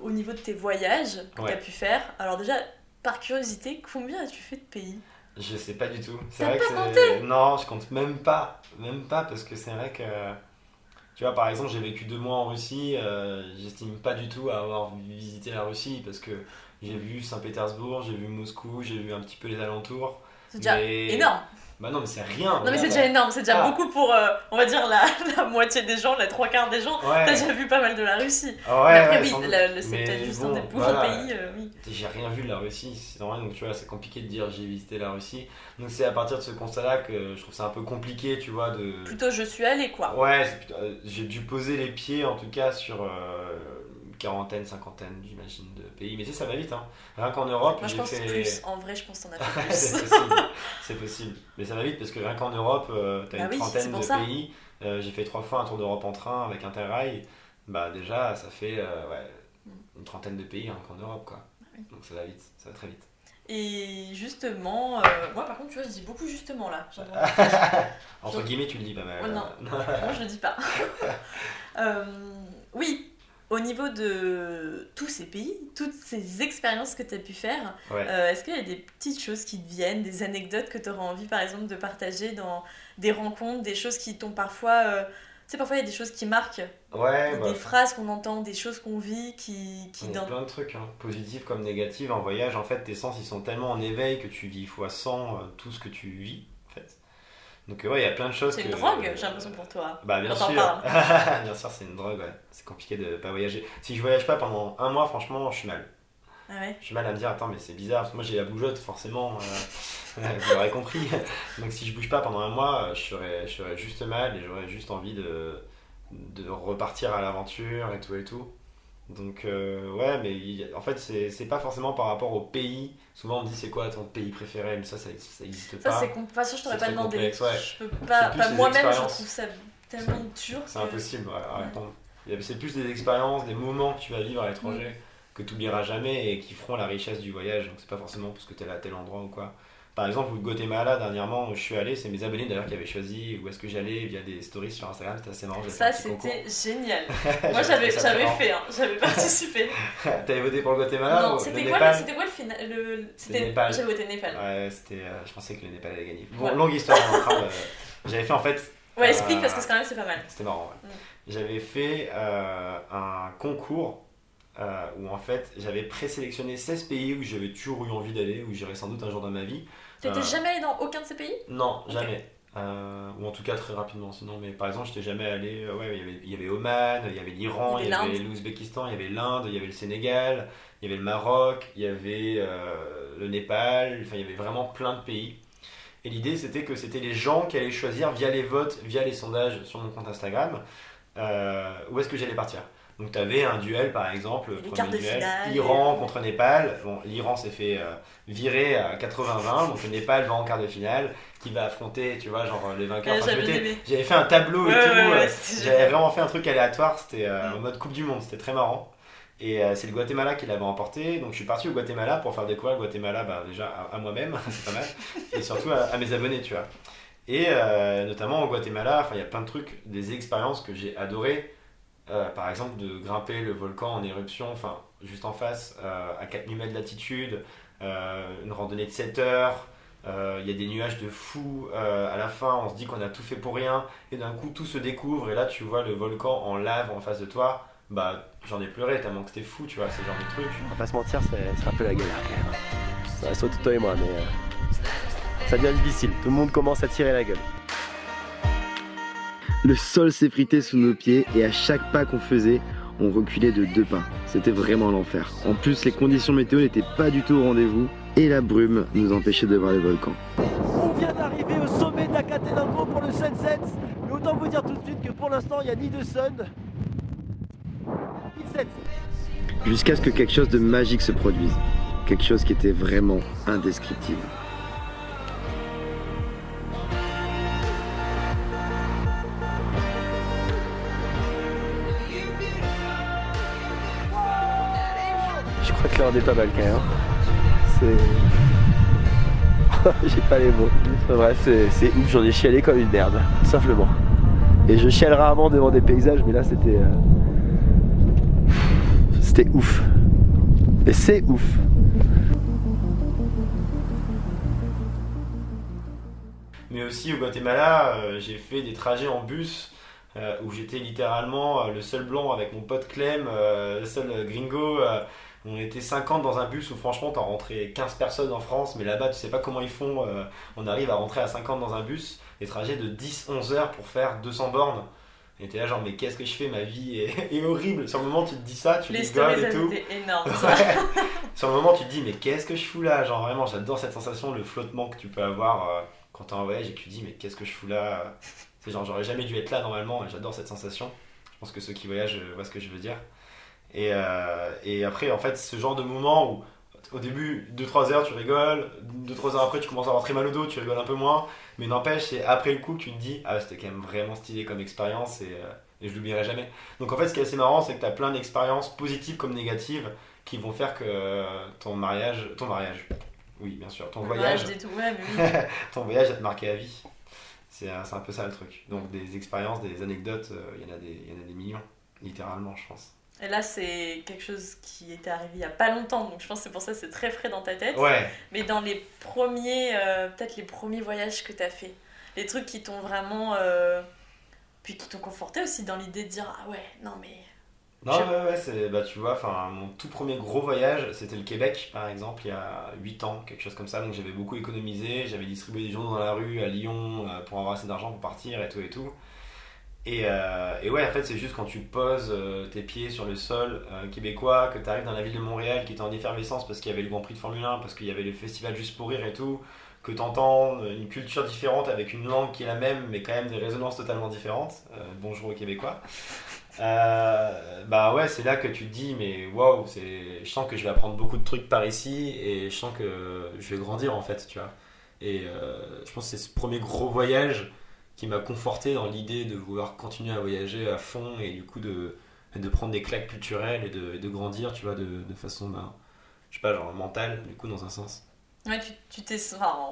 au niveau de tes voyages que tu Ouais. as pu faire, alors déjà, par curiosité, combien as-tu fait de pays? Je sais pas du tout. C'est vrai pas que c'est- Non, je compte même pas. Même pas parce que c'est vrai que. Tu vois, par exemple, j'ai vécu deux mois en Russie. euh, J'estime pas du tout avoir visité la Russie parce que j'ai vu Saint-Pétersbourg, j'ai vu Moscou, j'ai vu un petit peu les alentours. C'est déjà Mais- énorme. Bah non, mais c'est rien. Non, mais c'est déjà énorme, c'est déjà Ah. beaucoup pour, euh, on va dire, la, [laughs] la moitié des gens, la trois quarts des gens. Ouais. T'as déjà vu pas mal de la Russie. Ah ouais, mais après, oui, c'est peut-être juste bon, un des voilà. gros pays, euh, oui. J'ai rien vu de la Russie, c'est normal, donc tu vois, c'est compliqué de dire j'ai visité la Russie. Donc c'est à partir de ce constat-là que je trouve ça un peu compliqué, tu vois, de. Plutôt, je suis allée, quoi. Ouais, euh, j'ai dû poser les pieds en tout cas sur euh, quarantaine, cinquantaine, j'imagine, de pays. Mais tu sais, ça va vite, hein. Rien qu'en Europe, Moi, je j'ai pense fait. plus. En vrai, je pense que t'en as fait [laughs] c'est plus. possible, c'est possible. Mais ça va vite parce que rien qu'en Europe, euh, t'as Bah une oui, trentaine de ça. pays. Euh, j'ai fait trois fois un tour d'Europe en train avec Interrail. Bah déjà, ça fait euh, ouais, une trentaine de pays rien qu'en Europe, quoi. Bah oui. Donc ça va vite, ça va très vite. Et justement, euh, moi par contre, tu vois, je dis beaucoup justement là. [laughs] Entre guillemets, tu le dis pas mal. Ouais, non. [laughs] Moi, je le dis pas. Euh, oui, au niveau de tous ces pays, toutes ces expériences que tu as pu faire, Ouais. euh, est-ce qu'il y a des petites choses qui te viennent, des anecdotes que tu aurais envie, par exemple, de partager dans des rencontres, des choses qui t'ont parfois. euh, tu sais, parfois, il y a des choses qui marquent, Ouais, bah, des phrases qu'on entend, des choses qu'on vit qui, qui Il y a dans- plein de trucs, hein. positifs comme négatifs. En voyage, en fait, tes sens ils sont tellement en éveil que tu vis fois 100 euh, tout ce que tu vis. Donc, ouais, il y a plein de choses. C'est une drogue, j'ai l'impression pour toi. Bah, bien sûr. [laughs] bien sûr, c'est une drogue, ouais. C'est compliqué de pas voyager. Si je voyage pas pendant un mois, franchement, je suis mal. Ah ouais? Je suis mal à me dire, attends, mais c'est bizarre, parce que moi j'ai la bougeotte, forcément, euh, [laughs] vous l'aurez compris. Donc si je bouge pas pendant un mois, euh, je serais, je serais juste mal et j'aurais juste envie de, de repartir à l'aventure et tout et tout. Donc euh, ouais, mais il- en fait, c'est c'est pas forcément par rapport au pays. Souvent on me dit, c'est quoi ton pays préféré? Mais ça, ça, ça existe Ça, pas. c'est com... enfin, ça, je t'aurais C'est pas demandé. complexe, ouais. Je peux pas. C'est les Moi-même, je trouve ça tellement dur. C'est que- impossible ouais, à Ouais. répondre. A- C'est plus des expériences, des moments que tu vas vivre à l'étranger que tu oublieras jamais et qui feront la richesse du voyage. Donc c'est pas forcément parce que tu es là à tel endroit ou quoi. Par exemple, Guatemala, dernièrement, où je suis allé, c'est mes abonnés d'ailleurs qui avaient choisi où est-ce que j'allais via des stories sur Instagram. C'était assez marrant. Ça, fait c'était génial. [laughs] Moi, j'avais ça j'avais fait, hein. j'avais [laughs] participé. T'avais voté pour le Guatemala non, c'était quoi, le- c'était quoi le final le... C'était Népal. J'avais voté Népal. Ouais, c'était. euh, je pensais que le Népal allait gagner. Bon, Ouais. longue histoire. train de- [laughs] J'avais fait en fait Ouais, Euh, explique parce que quand même, c'est pas mal. C'était marrant, ouais. Mm. J'avais fait euh, un concours euh, où en fait j'avais présélectionné 16 pays où j'avais toujours eu envie d'aller, où j'irais sans doute un jour dans ma vie. T'étais Euh, jamais allé dans aucun de ces pays? Non, jamais. Euh, ou en tout cas très rapidement sinon. Mais par exemple, j'étais jamais allé. euh, ouais, il y avait- il y avait Oman, il y avait l'Iran, Il y avait l'Ouzbékistan, il y avait l'Inde, il y avait le Sénégal, il y avait le Maroc, il y avait euh, le Népal. Enfin, il y avait vraiment plein de pays. Et l'idée, c'était que c'était les gens qui allaient choisir via les votes, via les sondages sur mon compte Instagram, où est-ce que j'allais partir. Donc, tu avais un duel, par exemple, le premier duel, Iran et- contre Népal. Bon, l'Iran s'est fait euh, virer à 80-20, donc le Népal va en quart de finale, qui va affronter, tu vois, genre les vainqueurs. Ouais, Enfin, je j'avais fait un tableau et tout. ouais, euh, J'avais vraiment fait un truc aléatoire, c'était euh, Mm. en mode Coupe du Monde, c'était très marrant. Et euh, c'est le Guatemala qui l'avait emporté, donc je suis parti au Guatemala pour faire découvrir le Guatemala bah, déjà à, à moi-même, [laughs] c'est pas mal, et surtout à, à mes abonnés, tu vois. Et euh, notamment au Guatemala, il y a plein de trucs, des expériences que j'ai adorées. Euh, par exemple, de grimper le volcan en éruption, enfin, juste en face, euh, à 4000 mètres d'altitude, euh, une randonnée de 7 heures. euh, Il y a des nuages de fou. à la fin, on se dit qu'on a tout fait pour rien. Et d'un coup, tout se découvre. Et là, tu vois le volcan en lave en face de toi. Bah, j'en ai pleuré tellement que c'était fou, tu vois, ce genre de truc. On va pas se mentir, c'est un peu la galère quand même. Ça reste entre toi et moi, mais ça devient difficile. Tout le monde commence à tirer la gueule. Le sol s'effritait sous nos pieds et à chaque pas qu'on faisait, on reculait de deux pas. C'était vraiment l'enfer. En plus, les conditions météo n'étaient pas du tout au rendez-vous et la brume nous empêchait de voir les volcans. On vient d'arriver au sommet d'Acatenango pour le sunset. Mais autant vous dire tout de suite que pour l'instant, il n'y a ni de sun, ni de set. Jusqu'à ce que quelque chose de magique se produise. Quelque chose qui était vraiment indescriptible. Est pas même. hein. C'est. [laughs] J'ai pas les mots. Enfin, bref, c'est ouf, j'en ai chialé comme une merde, simplement. Et je chiale rarement devant des paysages, mais là c'était. euh, C'était ouf. Et c'est ouf. Mais aussi au Guatemala, euh, j'ai fait des trajets en bus euh, où j'étais littéralement le seul blanc avec mon pote Clem, le seul gringo. On était 50 dans un bus où franchement t'en rentrais 15 personnes en France, mais là-bas tu sais pas comment ils font. euh, on arrive à rentrer à 50 dans un bus, des trajets de 10-11 heures pour faire 200 bornes. Et t'es là genre mais qu'est-ce que je fais Ma vie est, [laughs] est horrible. Sur le moment tu te dis ça, tu Les rigoles et tout. [laughs] Ouais. Sur le moment, tu te dis, mais qu'est-ce que je fous là? Genre vraiment, j'adore cette sensation, le flottement que tu peux avoir euh, quand t'es en voyage et que tu te dis, mais qu'est-ce que je fous là? C'est genre, j'aurais jamais dû être là normalement et j'adore cette sensation. Je pense que ceux qui voyagent euh, voient ce que je veux dire. Et, euh, et après, en fait, ce genre de moment où au début, 2-3 heures, tu rigoles, 2-3 heures après, tu commences à avoir très mal au dos, tu rigoles un peu moins, mais n'empêche, c'est après le coup que tu te dis, ah, c'était quand même vraiment stylé comme expérience et, euh, et je l'oublierai jamais. Donc en fait, ce qui est assez marrant, c'est que tu as plein d'expériences positives comme négatives qui vont faire que euh, ton mariage, ton mariage, oui, bien sûr, ton Le voyage, tout, ouais, oui. [laughs] ton voyage va te marquer à vie. C'est c'est un peu ça le truc. Donc des expériences, des anecdotes, euh, il y, en a des- il y en a des millions, littéralement, je pense. Et là, c'est quelque chose qui était arrivé il y a pas longtemps, donc je pense que c'est pour ça que c'est très frais dans ta tête. Ouais, Mais dans les premiers, euh, peut-être les premiers voyages que tu as fait, les trucs qui t'ont vraiment. euh, puis qui t'ont conforté aussi dans l'idée de dire Ah ouais, non mais. Non, Je- ouais, ouais, c'est, bah, tu vois, mon tout premier gros voyage, c'était le Québec, par exemple, il y a 8 ans, quelque chose comme ça. Donc j'avais beaucoup économisé, j'avais distribué des journaux dans la rue à Lyon euh, pour avoir assez d'argent pour partir et tout et tout. Et, euh, et ouais, en fait, c'est juste quand tu poses euh, tes pieds sur le sol euh, québécois, que tu arrives dans la ville de Montréal qui était en effervescence parce qu'il y avait le Grand Prix de Formule 1, parce qu'il y avait le festival Juste pour Rire et tout, que tu entends une culture différente avec une langue qui est la même, mais quand même des résonances totalement différentes. Bonjour aux Québécois. Bah ouais, c'est là que tu te dis, mais waouh, je sens que je vais apprendre beaucoup de trucs par ici et je sens que je vais grandir en fait, tu vois. Et je pense que c'est ce premier gros voyage qui m'a conforté dans l'idée de vouloir continuer à voyager à fond et du coup de, prendre des claques culturelles et de, grandir, tu vois, de, façon, bah, je sais pas, genre mentale, du coup, dans un sens. Ouais, tu t'es.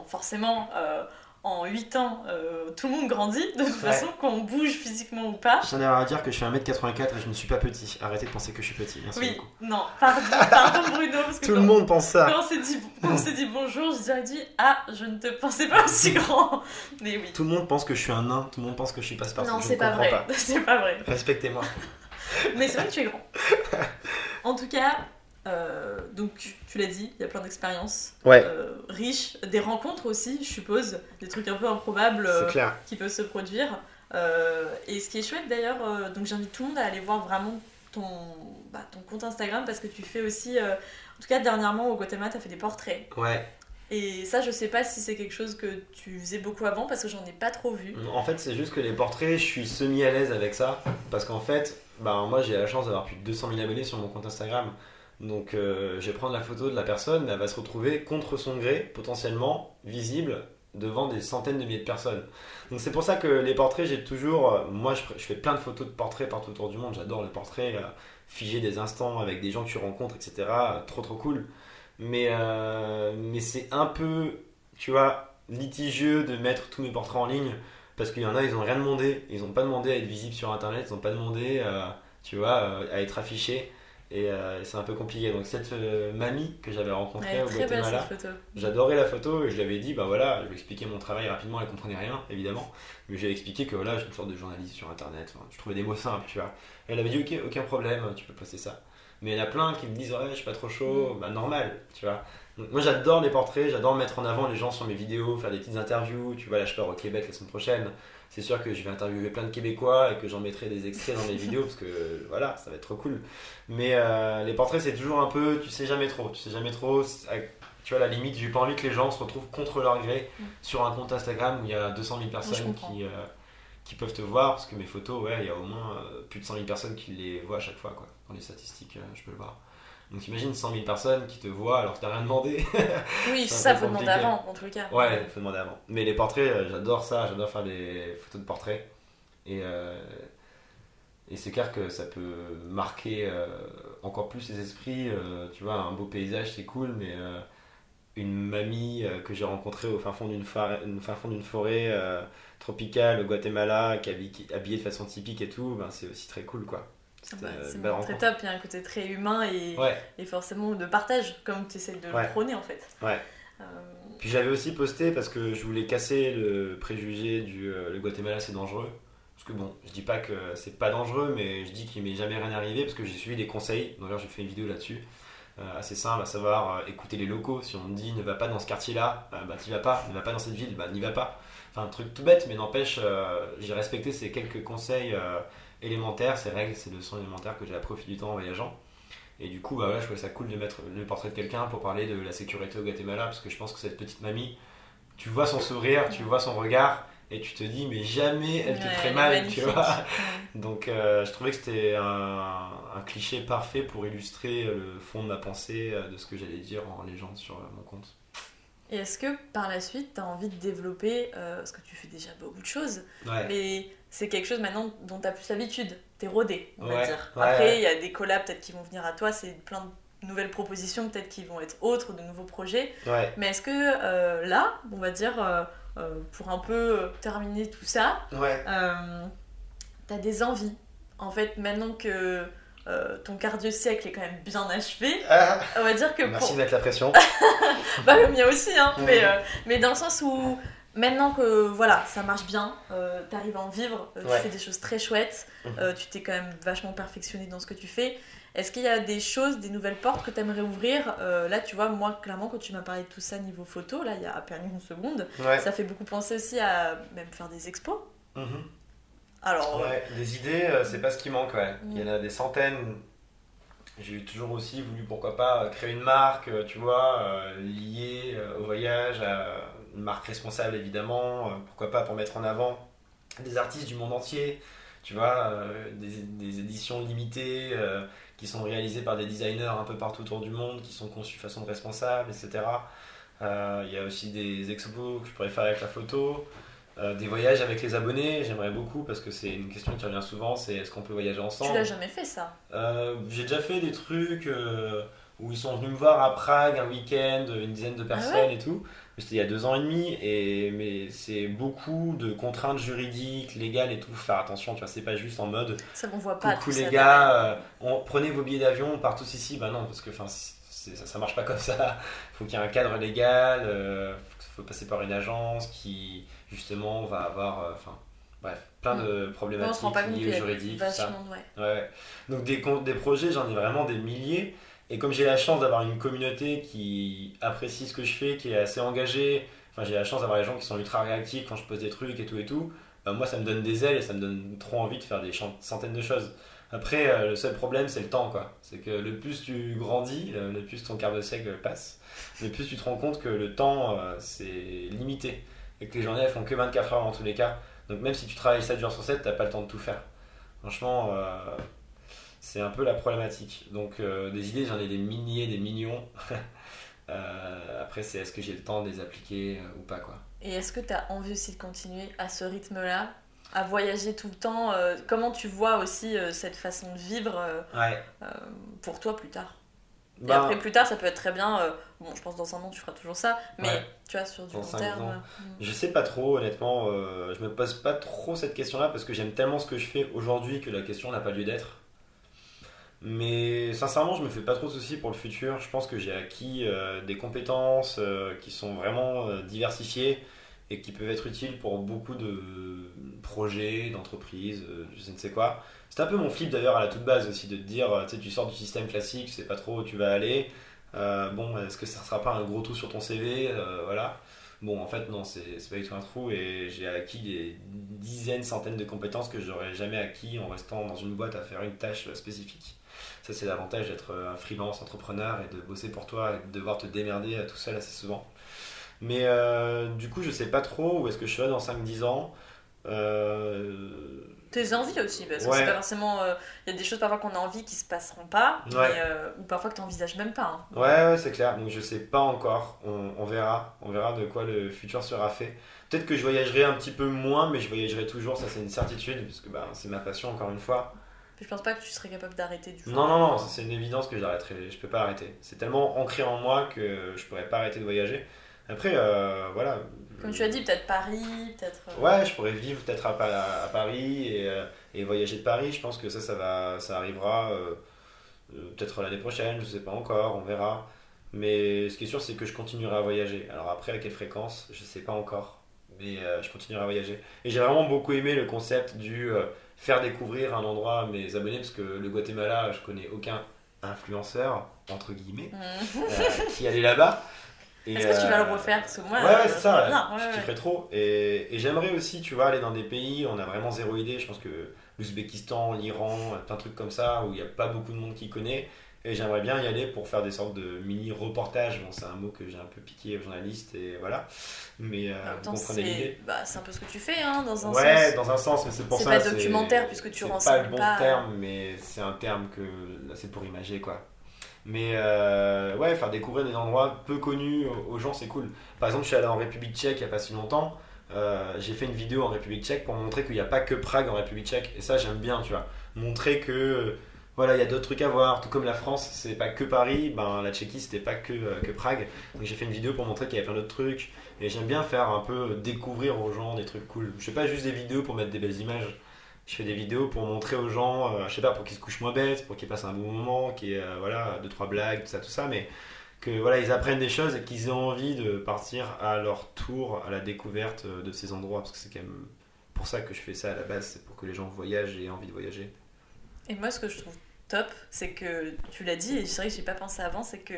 forcément, euh, en 8 ans, euh, tout le monde grandit, de toute Ouais. façon, qu'on bouge physiquement ou pas. Je tiens d'ailleurs à dire que je fais 1m84 et je ne suis pas petit. Arrêtez de penser que je suis petit, merci Oui, beaucoup. non, pardon, [laughs] pardon Bruno, parce que Tout le monde pense ça. Quand on s'est dit, bonjour, je dirais dit Ah, je ne te pensais pas aussi [laughs] grand. Mais oui. Tout le monde pense que je suis un nain, tout le monde pense que je suis passe-partout. non, c'est pas vrai. [laughs] C'est pas vrai. Respectez-moi. Mais c'est vrai que tu es grand. En tout cas, euh, donc tu l'as dit, il y a plein d'expériences Ouais. euh, riches, des rencontres aussi, je suppose, des trucs un peu improbables euh, qui peuvent se produire. Euh, et ce qui est chouette d'ailleurs, donc j'invite tout le monde à aller voir vraiment ton, bah, ton compte Instagram parce que tu fais aussi, en tout cas dernièrement au Guatemala, tu as fait des portraits. Ouais. Et ça, je sais pas si c'est quelque chose que tu faisais beaucoup avant parce que j'en ai pas trop vu. En fait, c'est juste que les portraits, je suis semi à l'aise avec ça. Parce qu'en fait, bah, moi j'ai la chance d'avoir plus de 200 000 abonnés sur mon compte Instagram. Donc euh, je vais prendre la photo de la personne, elle va se retrouver contre son gré, potentiellement visible, devant des centaines de milliers de personnes. Donc c'est pour ça que les portraits, j'ai toujours. euh, moi je, fais plein de photos de portraits partout autour du monde, j'adore les portraits, euh, figer des instants avec des gens que tu rencontres, etc. trop trop cool. Mais, euh, mais c'est un peu, tu vois, litigieux de mettre tous mes portraits en ligne. Parce qu'il y en a, ils ont rien demandé. Ils n'ont pas demandé à être visibles sur internet, ils n'ont pas demandé, tu vois, à être affichés. Et euh, c'est un peu compliqué. Donc, cette euh, mamie que j'avais rencontrée au Guatemala, j'adorais la photo et je lui avais dit, bah voilà, je lui expliquais mon travail rapidement, elle comprenait rien, évidemment. Mais j'ai expliqué que voilà, j'ai une sorte de journaliste sur internet. Enfin, je trouvais des mots simples, tu vois. Elle avait dit, ok, aucun problème, tu peux poster ça. Mais il y en a plein qui me disent, ouais, je suis pas trop chaud, bah normal, tu vois. Donc, moi j'adore les portraits, j'adore mettre en avant les gens sur mes vidéos, faire des petites interviews. Tu vois, là je pars au Québec la semaine prochaine. C'est sûr que je vais interviewer plein de Québécois et que j'en mettrai des extraits dans mes [laughs] vidéos parce que voilà, ça va être trop cool. Mais euh, les portraits c'est toujours un peu, tu sais jamais trop, tu sais jamais trop. c'est- Tu vois, à la limite, j'ai pas envie que les gens se retrouvent contre leur gré Mm. sur un compte Instagram où il y a 200 000 je personnes qui, euh, qui peuvent te voir parce que mes photos, ouais, il y a au moins euh, plus de 100 000 personnes qui les voient à chaque fois, quoi. Dans les statistiques, euh, je peux le voir. Donc imagine 100 000 personnes qui te voient alors que t'as rien demandé. [laughs] Oui, ça faut demander avant, en les cas. Ouais, il faut demander avant. Mais les portraits, euh, j'adore ça, j'adore faire des photos de portraits. Et, euh, Et c'est clair que ça peut marquer euh, encore plus les esprits. euh, tu vois, un beau paysage, c'est cool, mais une mamie que j'ai rencontrée au fin fond d'une forêt, une fin fond d'une forêt tropicale au Guatemala, qui est habillée, habillée de façon typique et tout, ben, c'est aussi très cool, quoi. Bah, c'est belle très top, il y a un côté très humain et, Ouais, et forcément de partage, comme tu essaies de Ouais. le prôner en fait. ouais. Euh, Puis j'avais aussi posté parce que je voulais casser le préjugé du euh, le Guatemala c'est dangereux. Parce que bon, je dis pas que c'est pas dangereux, mais je dis qu'il m'est jamais rien arrivé parce que j'ai suivi des conseils. D'ailleurs, j'ai fait une vidéo là-dessus. euh, assez simple, à savoir écouter les locaux. Si on me dit ne va pas dans ce quartier-là, euh, bah t'y vas pas. Ne va pas dans cette ville, bah n'y va pas. Enfin, un truc tout bête, mais n'empêche, j'ai respecté ces quelques conseils élémentaires, ces règles, ces leçons élémentaires que j'ai appris au fil du temps en voyageant. Et du coup, bah je trouvais ça cool de mettre le portrait de quelqu'un pour parler de la sécurité au Guatemala, parce que je pense que cette petite mamie, tu vois son sourire, tu vois son regard, et tu te dis, mais jamais elle te ouais, ferait mal, tu vois. [laughs] Donc euh, je trouvais que c'était un, un cliché parfait pour illustrer le fond de ma pensée, euh, de ce que j'allais dire en légende sur euh, mon compte. Et est-ce que par la suite, tu as envie de développer, euh, parce que tu fais déjà beaucoup de choses, Ouais. mais c'est quelque chose maintenant dont tu as plus l'habitude, t'es rodé, on va dire. ouais, Après, ouais. il y a des collabs peut-être qui vont venir à toi, c'est plein de nouvelles propositions peut-être qui vont être autres, de nouveaux projets. Mais est-ce que euh, là, on va dire, euh, euh, pour un peu terminer tout ça, euh, t'as des envies En fait, maintenant que euh, ton cardio siècle est quand même bien achevé, Ah, on va dire que merci pour... de mettre la pression. [laughs] Bah le mien aussi, hein, mais, euh, mais dans le sens où maintenant que voilà, ça marche bien, euh, t'arrives à en vivre, euh, Ouais. tu fais des choses très chouettes, Mhm. euh, tu t'es quand même vachement perfectionné dans ce que tu fais. Est-ce qu'il y a des choses, des nouvelles portes que t'aimerais ouvrir? Euh, Là, tu vois, moi, clairement, quand tu m'as parlé de tout ça niveau photo, là, il y a à peine une seconde, Ouais. ça fait beaucoup penser aussi à même faire des expos. Mhm. Alors, Ouais, des idées, c'est pas ce qui manque, ouais. Mm. Il y en a des centaines. J'ai toujours aussi voulu, pourquoi pas, créer une marque, tu vois, liée au voyage, à une marque responsable évidemment, euh, pourquoi pas pour mettre en avant des artistes du monde entier, tu vois, euh, des, des éditions limitées euh, qui sont réalisées par des designers un peu partout autour du monde, qui sont conçues de façon responsable, etc. Euh, Il y a aussi des expos que je pourrais faire avec la photo. Des voyages avec les abonnés, j'aimerais beaucoup parce que c'est une question qui revient souvent, c'est est-ce qu'on peut voyager ensemble? tu l'as jamais fait ça? J'ai déjà fait des trucs où ils sont venus me voir à Prague un week-end, une dizaine de personnes et tout. C'était il y a deux ans et demi, et, mais c'est beaucoup de contraintes juridiques, légales et tout. Faire attention, tu vois, c'est pas juste en mode Ça, on voit pas. coucou les ça gars, euh, on, prenez vos billets d'avion, on part tous ici. Bah non, parce que enfin, ça, ça marche pas comme ça. [laughs] faut qu'il y ait un cadre légal, euh, faut passer par une agence qui justement va avoir, euh, enfin, bref, plein de Ouais, on problématiques liées qu'il au y a juridique, tout ça. de- ouais. Ouais, ouais. Donc des, des projets, j'en ai vraiment des milliers. Et comme j'ai la chance d'avoir une communauté qui apprécie ce que je fais, qui est assez engagée, enfin j'ai la chance d'avoir les gens qui sont ultra réactifs quand je pose des trucs et tout et tout, bah, moi ça me donne des ailes et ça me donne trop envie de faire des centaines de choses. Après, euh, le seul problème c'est le temps quoi. C'est que le plus tu grandis, le, le plus ton quart de siècle passe, le plus tu te rends compte que le temps euh, c'est limité. Et que les journées elles font que 24 heures en tous les cas. Donc même si tu travailles 7 jours sur 7, t'as pas le temps de tout faire. Franchement, euh, c'est un peu la problématique. Donc euh, des idées, j'en ai des milliers, des millions. [laughs] Euh, après, c'est est-ce que j'ai le temps de les appliquer euh, ou pas quoi. Et est-ce que tu as envie aussi de continuer à ce rythme-là, à voyager tout le temps Comment tu vois aussi cette façon de vivre Ouais. pour toi plus tard? Et Ben, après, plus tard, ça peut être très bien. euh, bon, je pense dans un an, tu feras toujours ça, mais Ouais. tu vois, sur du long terme. ans. Je sais pas trop, honnêtement. euh, je me pose pas trop cette question-là parce que j'aime tellement ce que je fais aujourd'hui que la question n'a pas lieu d'être. Mais sincèrement, je me fais pas trop de soucis pour le futur. Je pense que j'ai acquis euh, des compétences euh, qui sont vraiment euh, diversifiées et qui peuvent être utiles pour beaucoup de projets, d'entreprises, je ne sais quoi. C'est un peu mon flip d'ailleurs à la toute base aussi de te dire, tu sais, tu sors du système classique, tu sais pas trop où tu vas aller. Bon, est-ce que ça sera pas un gros trou sur ton CV Voilà. Bon, en fait, non, c'est pas du tout un trou et j'ai acquis des dizaines, centaines de compétences que j'aurais jamais acquis en restant dans une boîte à faire une tâche spécifique. Ça, c'est l'avantage d'être un freelance entrepreneur et de bosser pour toi et de devoir te démerder euh, tout seul assez souvent. Mais euh, du coup, je sais pas trop où est-ce que je serai dans 5-10 ans. Euh, Tes envies aussi, parce que c'est pas forcément. euh, Il y a des choses parfois qu'on a envie qui se passeront pas, Ouais. mais, euh, ou parfois que tu envisages même pas. hein. Ouais, ouais, c'est clair. Donc je sais pas encore. On, on verra. On verra de quoi le futur sera fait. Peut-être que je voyagerai un petit peu moins, mais je voyagerai toujours. Ça, c'est une certitude, parce que bah, c'est ma passion, encore une fois. Puis je pense pas que tu serais capable d'arrêter du jour. Non, non, non, c'est une évidence que j'arrêterai. Je peux pas arrêter. C'est tellement ancré en moi que je pourrais pas arrêter de voyager. Après, euh, voilà. Comme tu as dit, peut-être Paris, peut-être. euh, Ouais, je pourrais vivre peut-être à, Pa- à Paris et, euh, et voyager de Paris. Je pense que ça, ça, va, ça arrivera euh, peut-être l'année prochaine, je sais pas encore, on verra. Mais ce qui est sûr, c'est que je continuerai à voyager. Alors après, à quelle fréquence, je sais pas encore. Mais euh, je continuerai à voyager. Et j'ai vraiment beaucoup aimé le concept du faire découvrir un endroit à mes abonnés, parce que le Guatemala, je connais aucun influenceur, entre guillemets, Mhm. euh, qui allait là-bas. Est-ce que tu vas euh, le refaire? Parce que moi. Ouais, ouais, euh, c'est ça. ouais, je ouais. kifferais trop. Et, et j'aimerais aussi, tu vois, aller dans des pays où on a vraiment zéro idée. Je pense que l'Ouzbékistan, l'Iran, plein de trucs comme ça, où il n'y a pas beaucoup de monde qui connaît. Et j'aimerais bien y aller pour faire des sortes de mini-reportages. Bon, c'est un mot que j'ai un peu piqué aux journalistes, et voilà. Mais euh, vous comprenez c'est l'idée. bah, c'est un peu ce que tu fais, hein, dans un Ouais, sens. dans un sens, mais c'est pour C'est ça. pas documentaire, puisque tu c'est renseignes pas le bon pas. terme, mais c'est un terme que c'est pour imager quoi. Mais euh, ouais, faire découvrir des endroits peu connus aux- gens, c'est cool. Par exemple, je suis allé en République Tchèque il y a pas si longtemps. Euh, j'ai fait une vidéo en République Tchèque pour montrer qu'il n'y a pas que Prague en République Tchèque. Et ça, j'aime bien, tu vois. Montrer que voilà, il y a d'autres trucs à voir. Tout comme la France, c'est pas que Paris. Ben la Tchéquie, c'était pas que, euh, que Prague. Donc j'ai fait une vidéo pour montrer qu'il y avait plein d'autres trucs. Et j'aime bien faire un peu découvrir aux gens des trucs cool. Je fais pas juste des vidéos pour mettre des belles images. Je fais des vidéos pour montrer aux gens, euh, je sais pas, pour qu'ils se couchent moins bêtes, pour qu'ils passent un bon moment, qu'il euh, voilà, deux trois blagues, tout ça, tout ça, mais que voilà, ils apprennent des choses et qu'ils aient envie de partir à leur tour à la découverte euh, de ces endroits, parce que c'est quand même pour ça que je fais ça à la base, c'est pour que les gens voyagent et aient envie de voyager. Et moi, ce que je trouve top, c'est que tu l'as dit, et c'est vrai que j'ai pas pensé avant, c'est que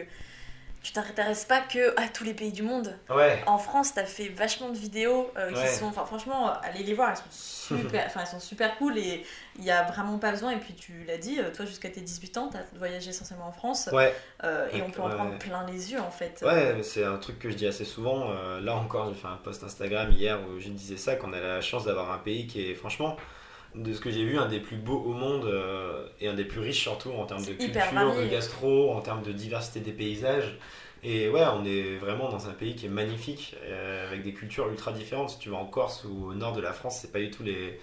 tu t'intéresses pas que à tous les pays du monde. Ouais, En France, t'as fait vachement de vidéos euh, qui Ouais. sont, enfin franchement, allez les voir, elles sont super, [laughs] enfin elles sont super cool et il y a vraiment pas besoin. Et puis tu l'as dit, euh, toi jusqu'à tes 18 ans, t'as voyagé essentiellement en France ouais, euh, et on peut en prendre plein les yeux en fait. ouais, mais c'est un truc que je dis assez souvent. Euh, là encore, j'ai fait un post Instagram hier où je disais ça, qu'on a la chance d'avoir un pays qui est franchement de ce que j'ai vu, un des plus beaux au monde euh, et un des plus riches surtout en termes de culture, de gastro, en termes de diversité des paysages. Et ouais, on est vraiment dans un pays qui est magnifique, euh, avec des cultures ultra différentes. Si tu vas en Corse ou au nord de la France, c'est pas du tout les,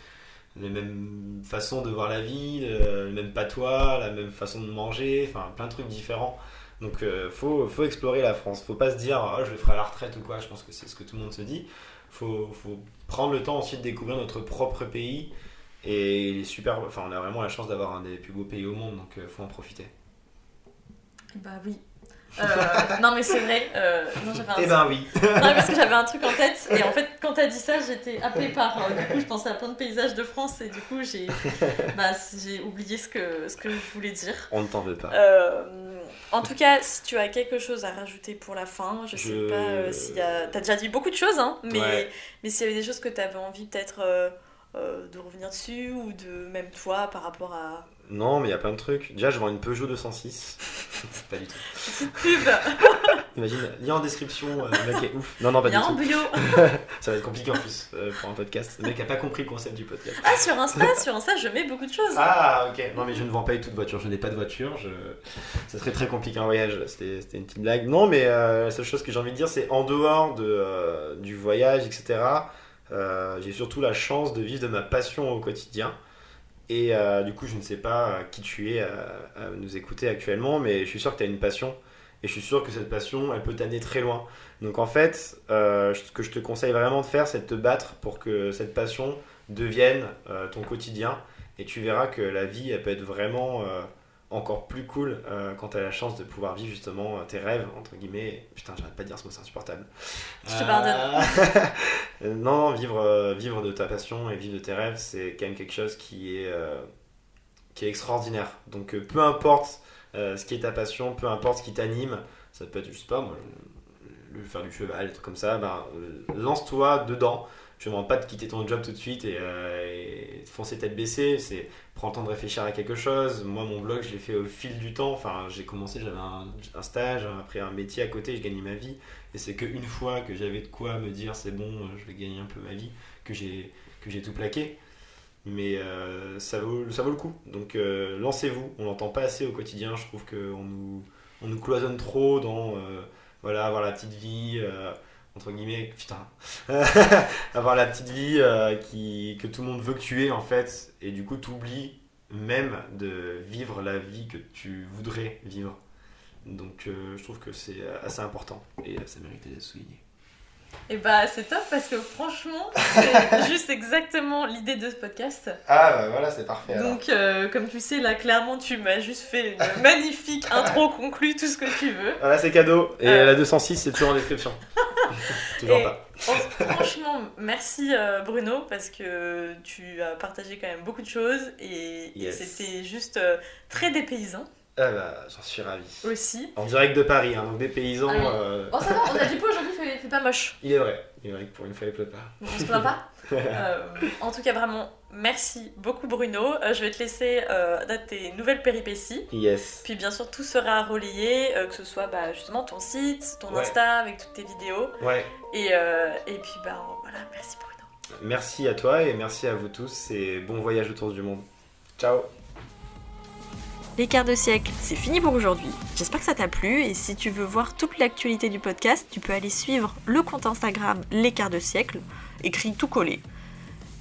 les mêmes façons de voir la vie, euh, le même patois, la même façon de manger, enfin plein de trucs différents. Donc euh, faut, faut explorer la France. Faut pas se dire oh, je le ferai à la retraite ou quoi. Je pense que c'est ce que tout le monde se dit. Faut, faut prendre le temps ensuite de découvrir notre propre pays. Et il est super. Enfin, on a vraiment la chance d'avoir un des plus beaux pays au monde, donc euh, faut en profiter. Bah oui. Euh, [laughs] non mais c'est vrai. euh, non, un Eh ben oui. Non, parce que j'avais un truc en tête et en fait quand t'as dit ça j'étais happée par euh, du coup je pensais à plein de paysages de France et du coup j'ai [laughs] bah, j'ai oublié ce que, ce que je voulais dire. On ne t'en veut pas. En tout cas si tu as quelque chose à rajouter pour la fin, je sais Je- pas s'il y a... T'as déjà dit beaucoup de choses hein, mais, Ouais. mais s'il y avait des choses que t'avais envie peut-être euh, de revenir dessus ou de même toi par rapport à... Non, mais il y a plein de trucs. Déjà, je vends une Peugeot 206. [laughs] pas du tout. Petite pub [laughs] Imagine, lien en description, euh, le mec est ouf. Non, non, pas y a du un tout. bio [laughs] Ça va être compliqué en plus euh, pour un podcast. Le mec a pas compris le concept du podcast. Ah sur Insta, sur Insta je mets beaucoup de choses Ah, ok. Non, mais je ne vends pas du tout de voiture. Je n'ai pas de voiture. Je... Ça serait très compliqué en voyage. C'était c'était une petite blague. Non, mais euh, la seule chose que j'ai envie de dire, c'est en dehors de, euh, du voyage, etc. euh, j'ai surtout la chance de vivre de ma passion au quotidien. Et euh, du coup, je ne sais pas euh, qui tu es à, nous écouter actuellement, mais je suis sûr que tu as une passion. Et je suis sûr que cette passion, elle peut t'amener très loin. Donc en fait, ce que je te conseille vraiment de faire, c'est de te battre pour que cette passion devienne ton quotidien. Et tu verras que la vie, elle peut être vraiment encore plus cool euh, quand tu as la chance de pouvoir vivre justement euh, tes rêves, entre guillemets. Putain, j'arrête pas de dire ce mot, c'est insupportable. Je te pardonne. Euh, [laughs] non, vivre, euh, vivre de ta passion et vivre de tes rêves, c'est quand même quelque chose qui est, euh, qui est extraordinaire. Donc peu importe euh, ce qui est ta passion, peu importe ce qui t'anime, ça peut être, je sais pas, moi, le, le- faire du cheval, des trucs comme ça, ben, lance-toi dedans. Je ne demande pas de quitter ton job tout de suite et, euh, et de foncer tête baissée. C'est prendre le temps de réfléchir à quelque chose. Moi, mon blog, je l'ai fait au fil du temps. Enfin, j'ai commencé, j'avais un, stage, après un métier à côté, je gagnais ma vie. Et c'est qu'une fois que j'avais de quoi me dire c'est bon, je vais gagner un peu ma vie, que j'ai tout plaqué. Mais euh, ça, vaut, ça vaut le coup. Donc euh, lancez-vous. On n'entend pas assez au quotidien. Je trouve qu'on nous, on nous cloisonne trop dans voilà, avoir la petite vie. Euh, entre guillemets, putain, [laughs] avoir la petite vie euh, que tout le monde veut que tu aies en fait, et du coup tu oublies même de vivre la vie que tu voudrais vivre. Donc euh, je trouve que c'est assez important et euh, ça méritait d'être souligné. Et bah c'est top parce que franchement, c'est [laughs] juste exactement l'idée de ce podcast. Ah bah voilà, c'est parfait. alors. Donc euh, comme tu sais, là clairement tu m'as juste fait une [laughs] magnifique intro conclue, tout ce que tu veux. Voilà, c'est cadeau. Et Euh. la 206, c'est toujours en description. [laughs] toujours Et- pas. Oh, franchement, merci euh, Bruno parce que tu as partagé quand même beaucoup de choses et, c'était juste euh, très dépaysant Ah bah, j'en suis ravi. aussi. En direct de Paris, hein, donc des paysans. Ah oui. euh, Bon ça va, on a du coup aujourd'hui, pas moche. Il est vrai. Il est vrai que pour une fois, il pleut pas. On se plaint pas. [laughs] Euh, en tout cas, vraiment, merci beaucoup Bruno. Euh, je vais te laisser euh, tes nouvelles péripéties. Yes. Puis bien sûr, tout sera relayé, euh, que ce soit bah, justement ton site, ton Ouais. Insta avec toutes tes vidéos. Ouais. Et, et puis bah voilà, merci Bruno. Merci à toi et merci à vous tous et bon voyage autour du monde. Ciao. Les quarts de siècle, c'est fini pour aujourd'hui. J'espère que ça t'a plu et si tu veux voir toute l'actualité du podcast, tu peux aller suivre le compte Instagram Les quarts de siècle, écrit tout collé.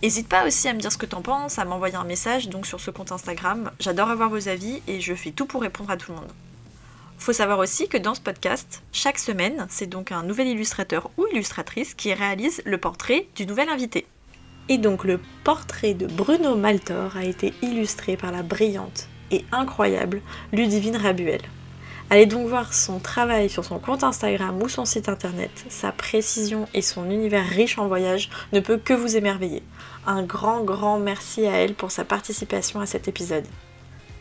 N'hésite pas aussi à me dire ce que t'en penses, à m'envoyer un message donc sur ce compte Instagram. J'adore avoir vos avis et je fais tout pour répondre à tout le monde. Faut savoir aussi que dans ce podcast, chaque semaine, c'est donc un nouvel illustrateur ou illustratrice qui réalise le portrait du nouvel invité. Et donc le portrait de Bruno Maltor a été illustré par la brillante et incroyable Ludivine Rabuel. Allez donc voir son travail sur son compte Instagram ou son site internet. Sa précision et son univers riche en voyages ne peut que vous émerveiller. Un grand grand merci à elle pour sa participation à cet épisode.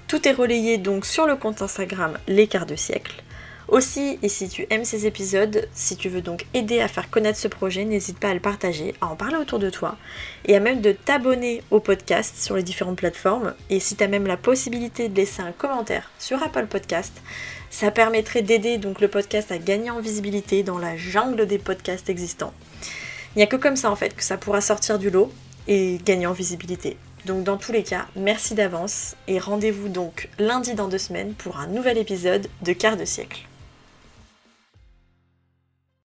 Tout est relayé donc sur le compte Instagram Les Quarts de Siècle. Aussi, et si tu aimes ces épisodes, si tu veux donc aider à faire connaître ce projet, n'hésite pas à le partager, à en parler autour de toi et à même de t'abonner au podcast sur les différentes plateformes. Et si tu as même la possibilité de laisser un commentaire sur Apple Podcast, ça permettrait d'aider donc le podcast à gagner en visibilité dans la jungle des podcasts existants. Il n'y a que comme ça en fait que ça pourra sortir du lot et gagner en visibilité. Donc dans tous les cas, merci d'avance et rendez-vous donc lundi dans deux semaines pour un nouvel épisode de Quart de siècle.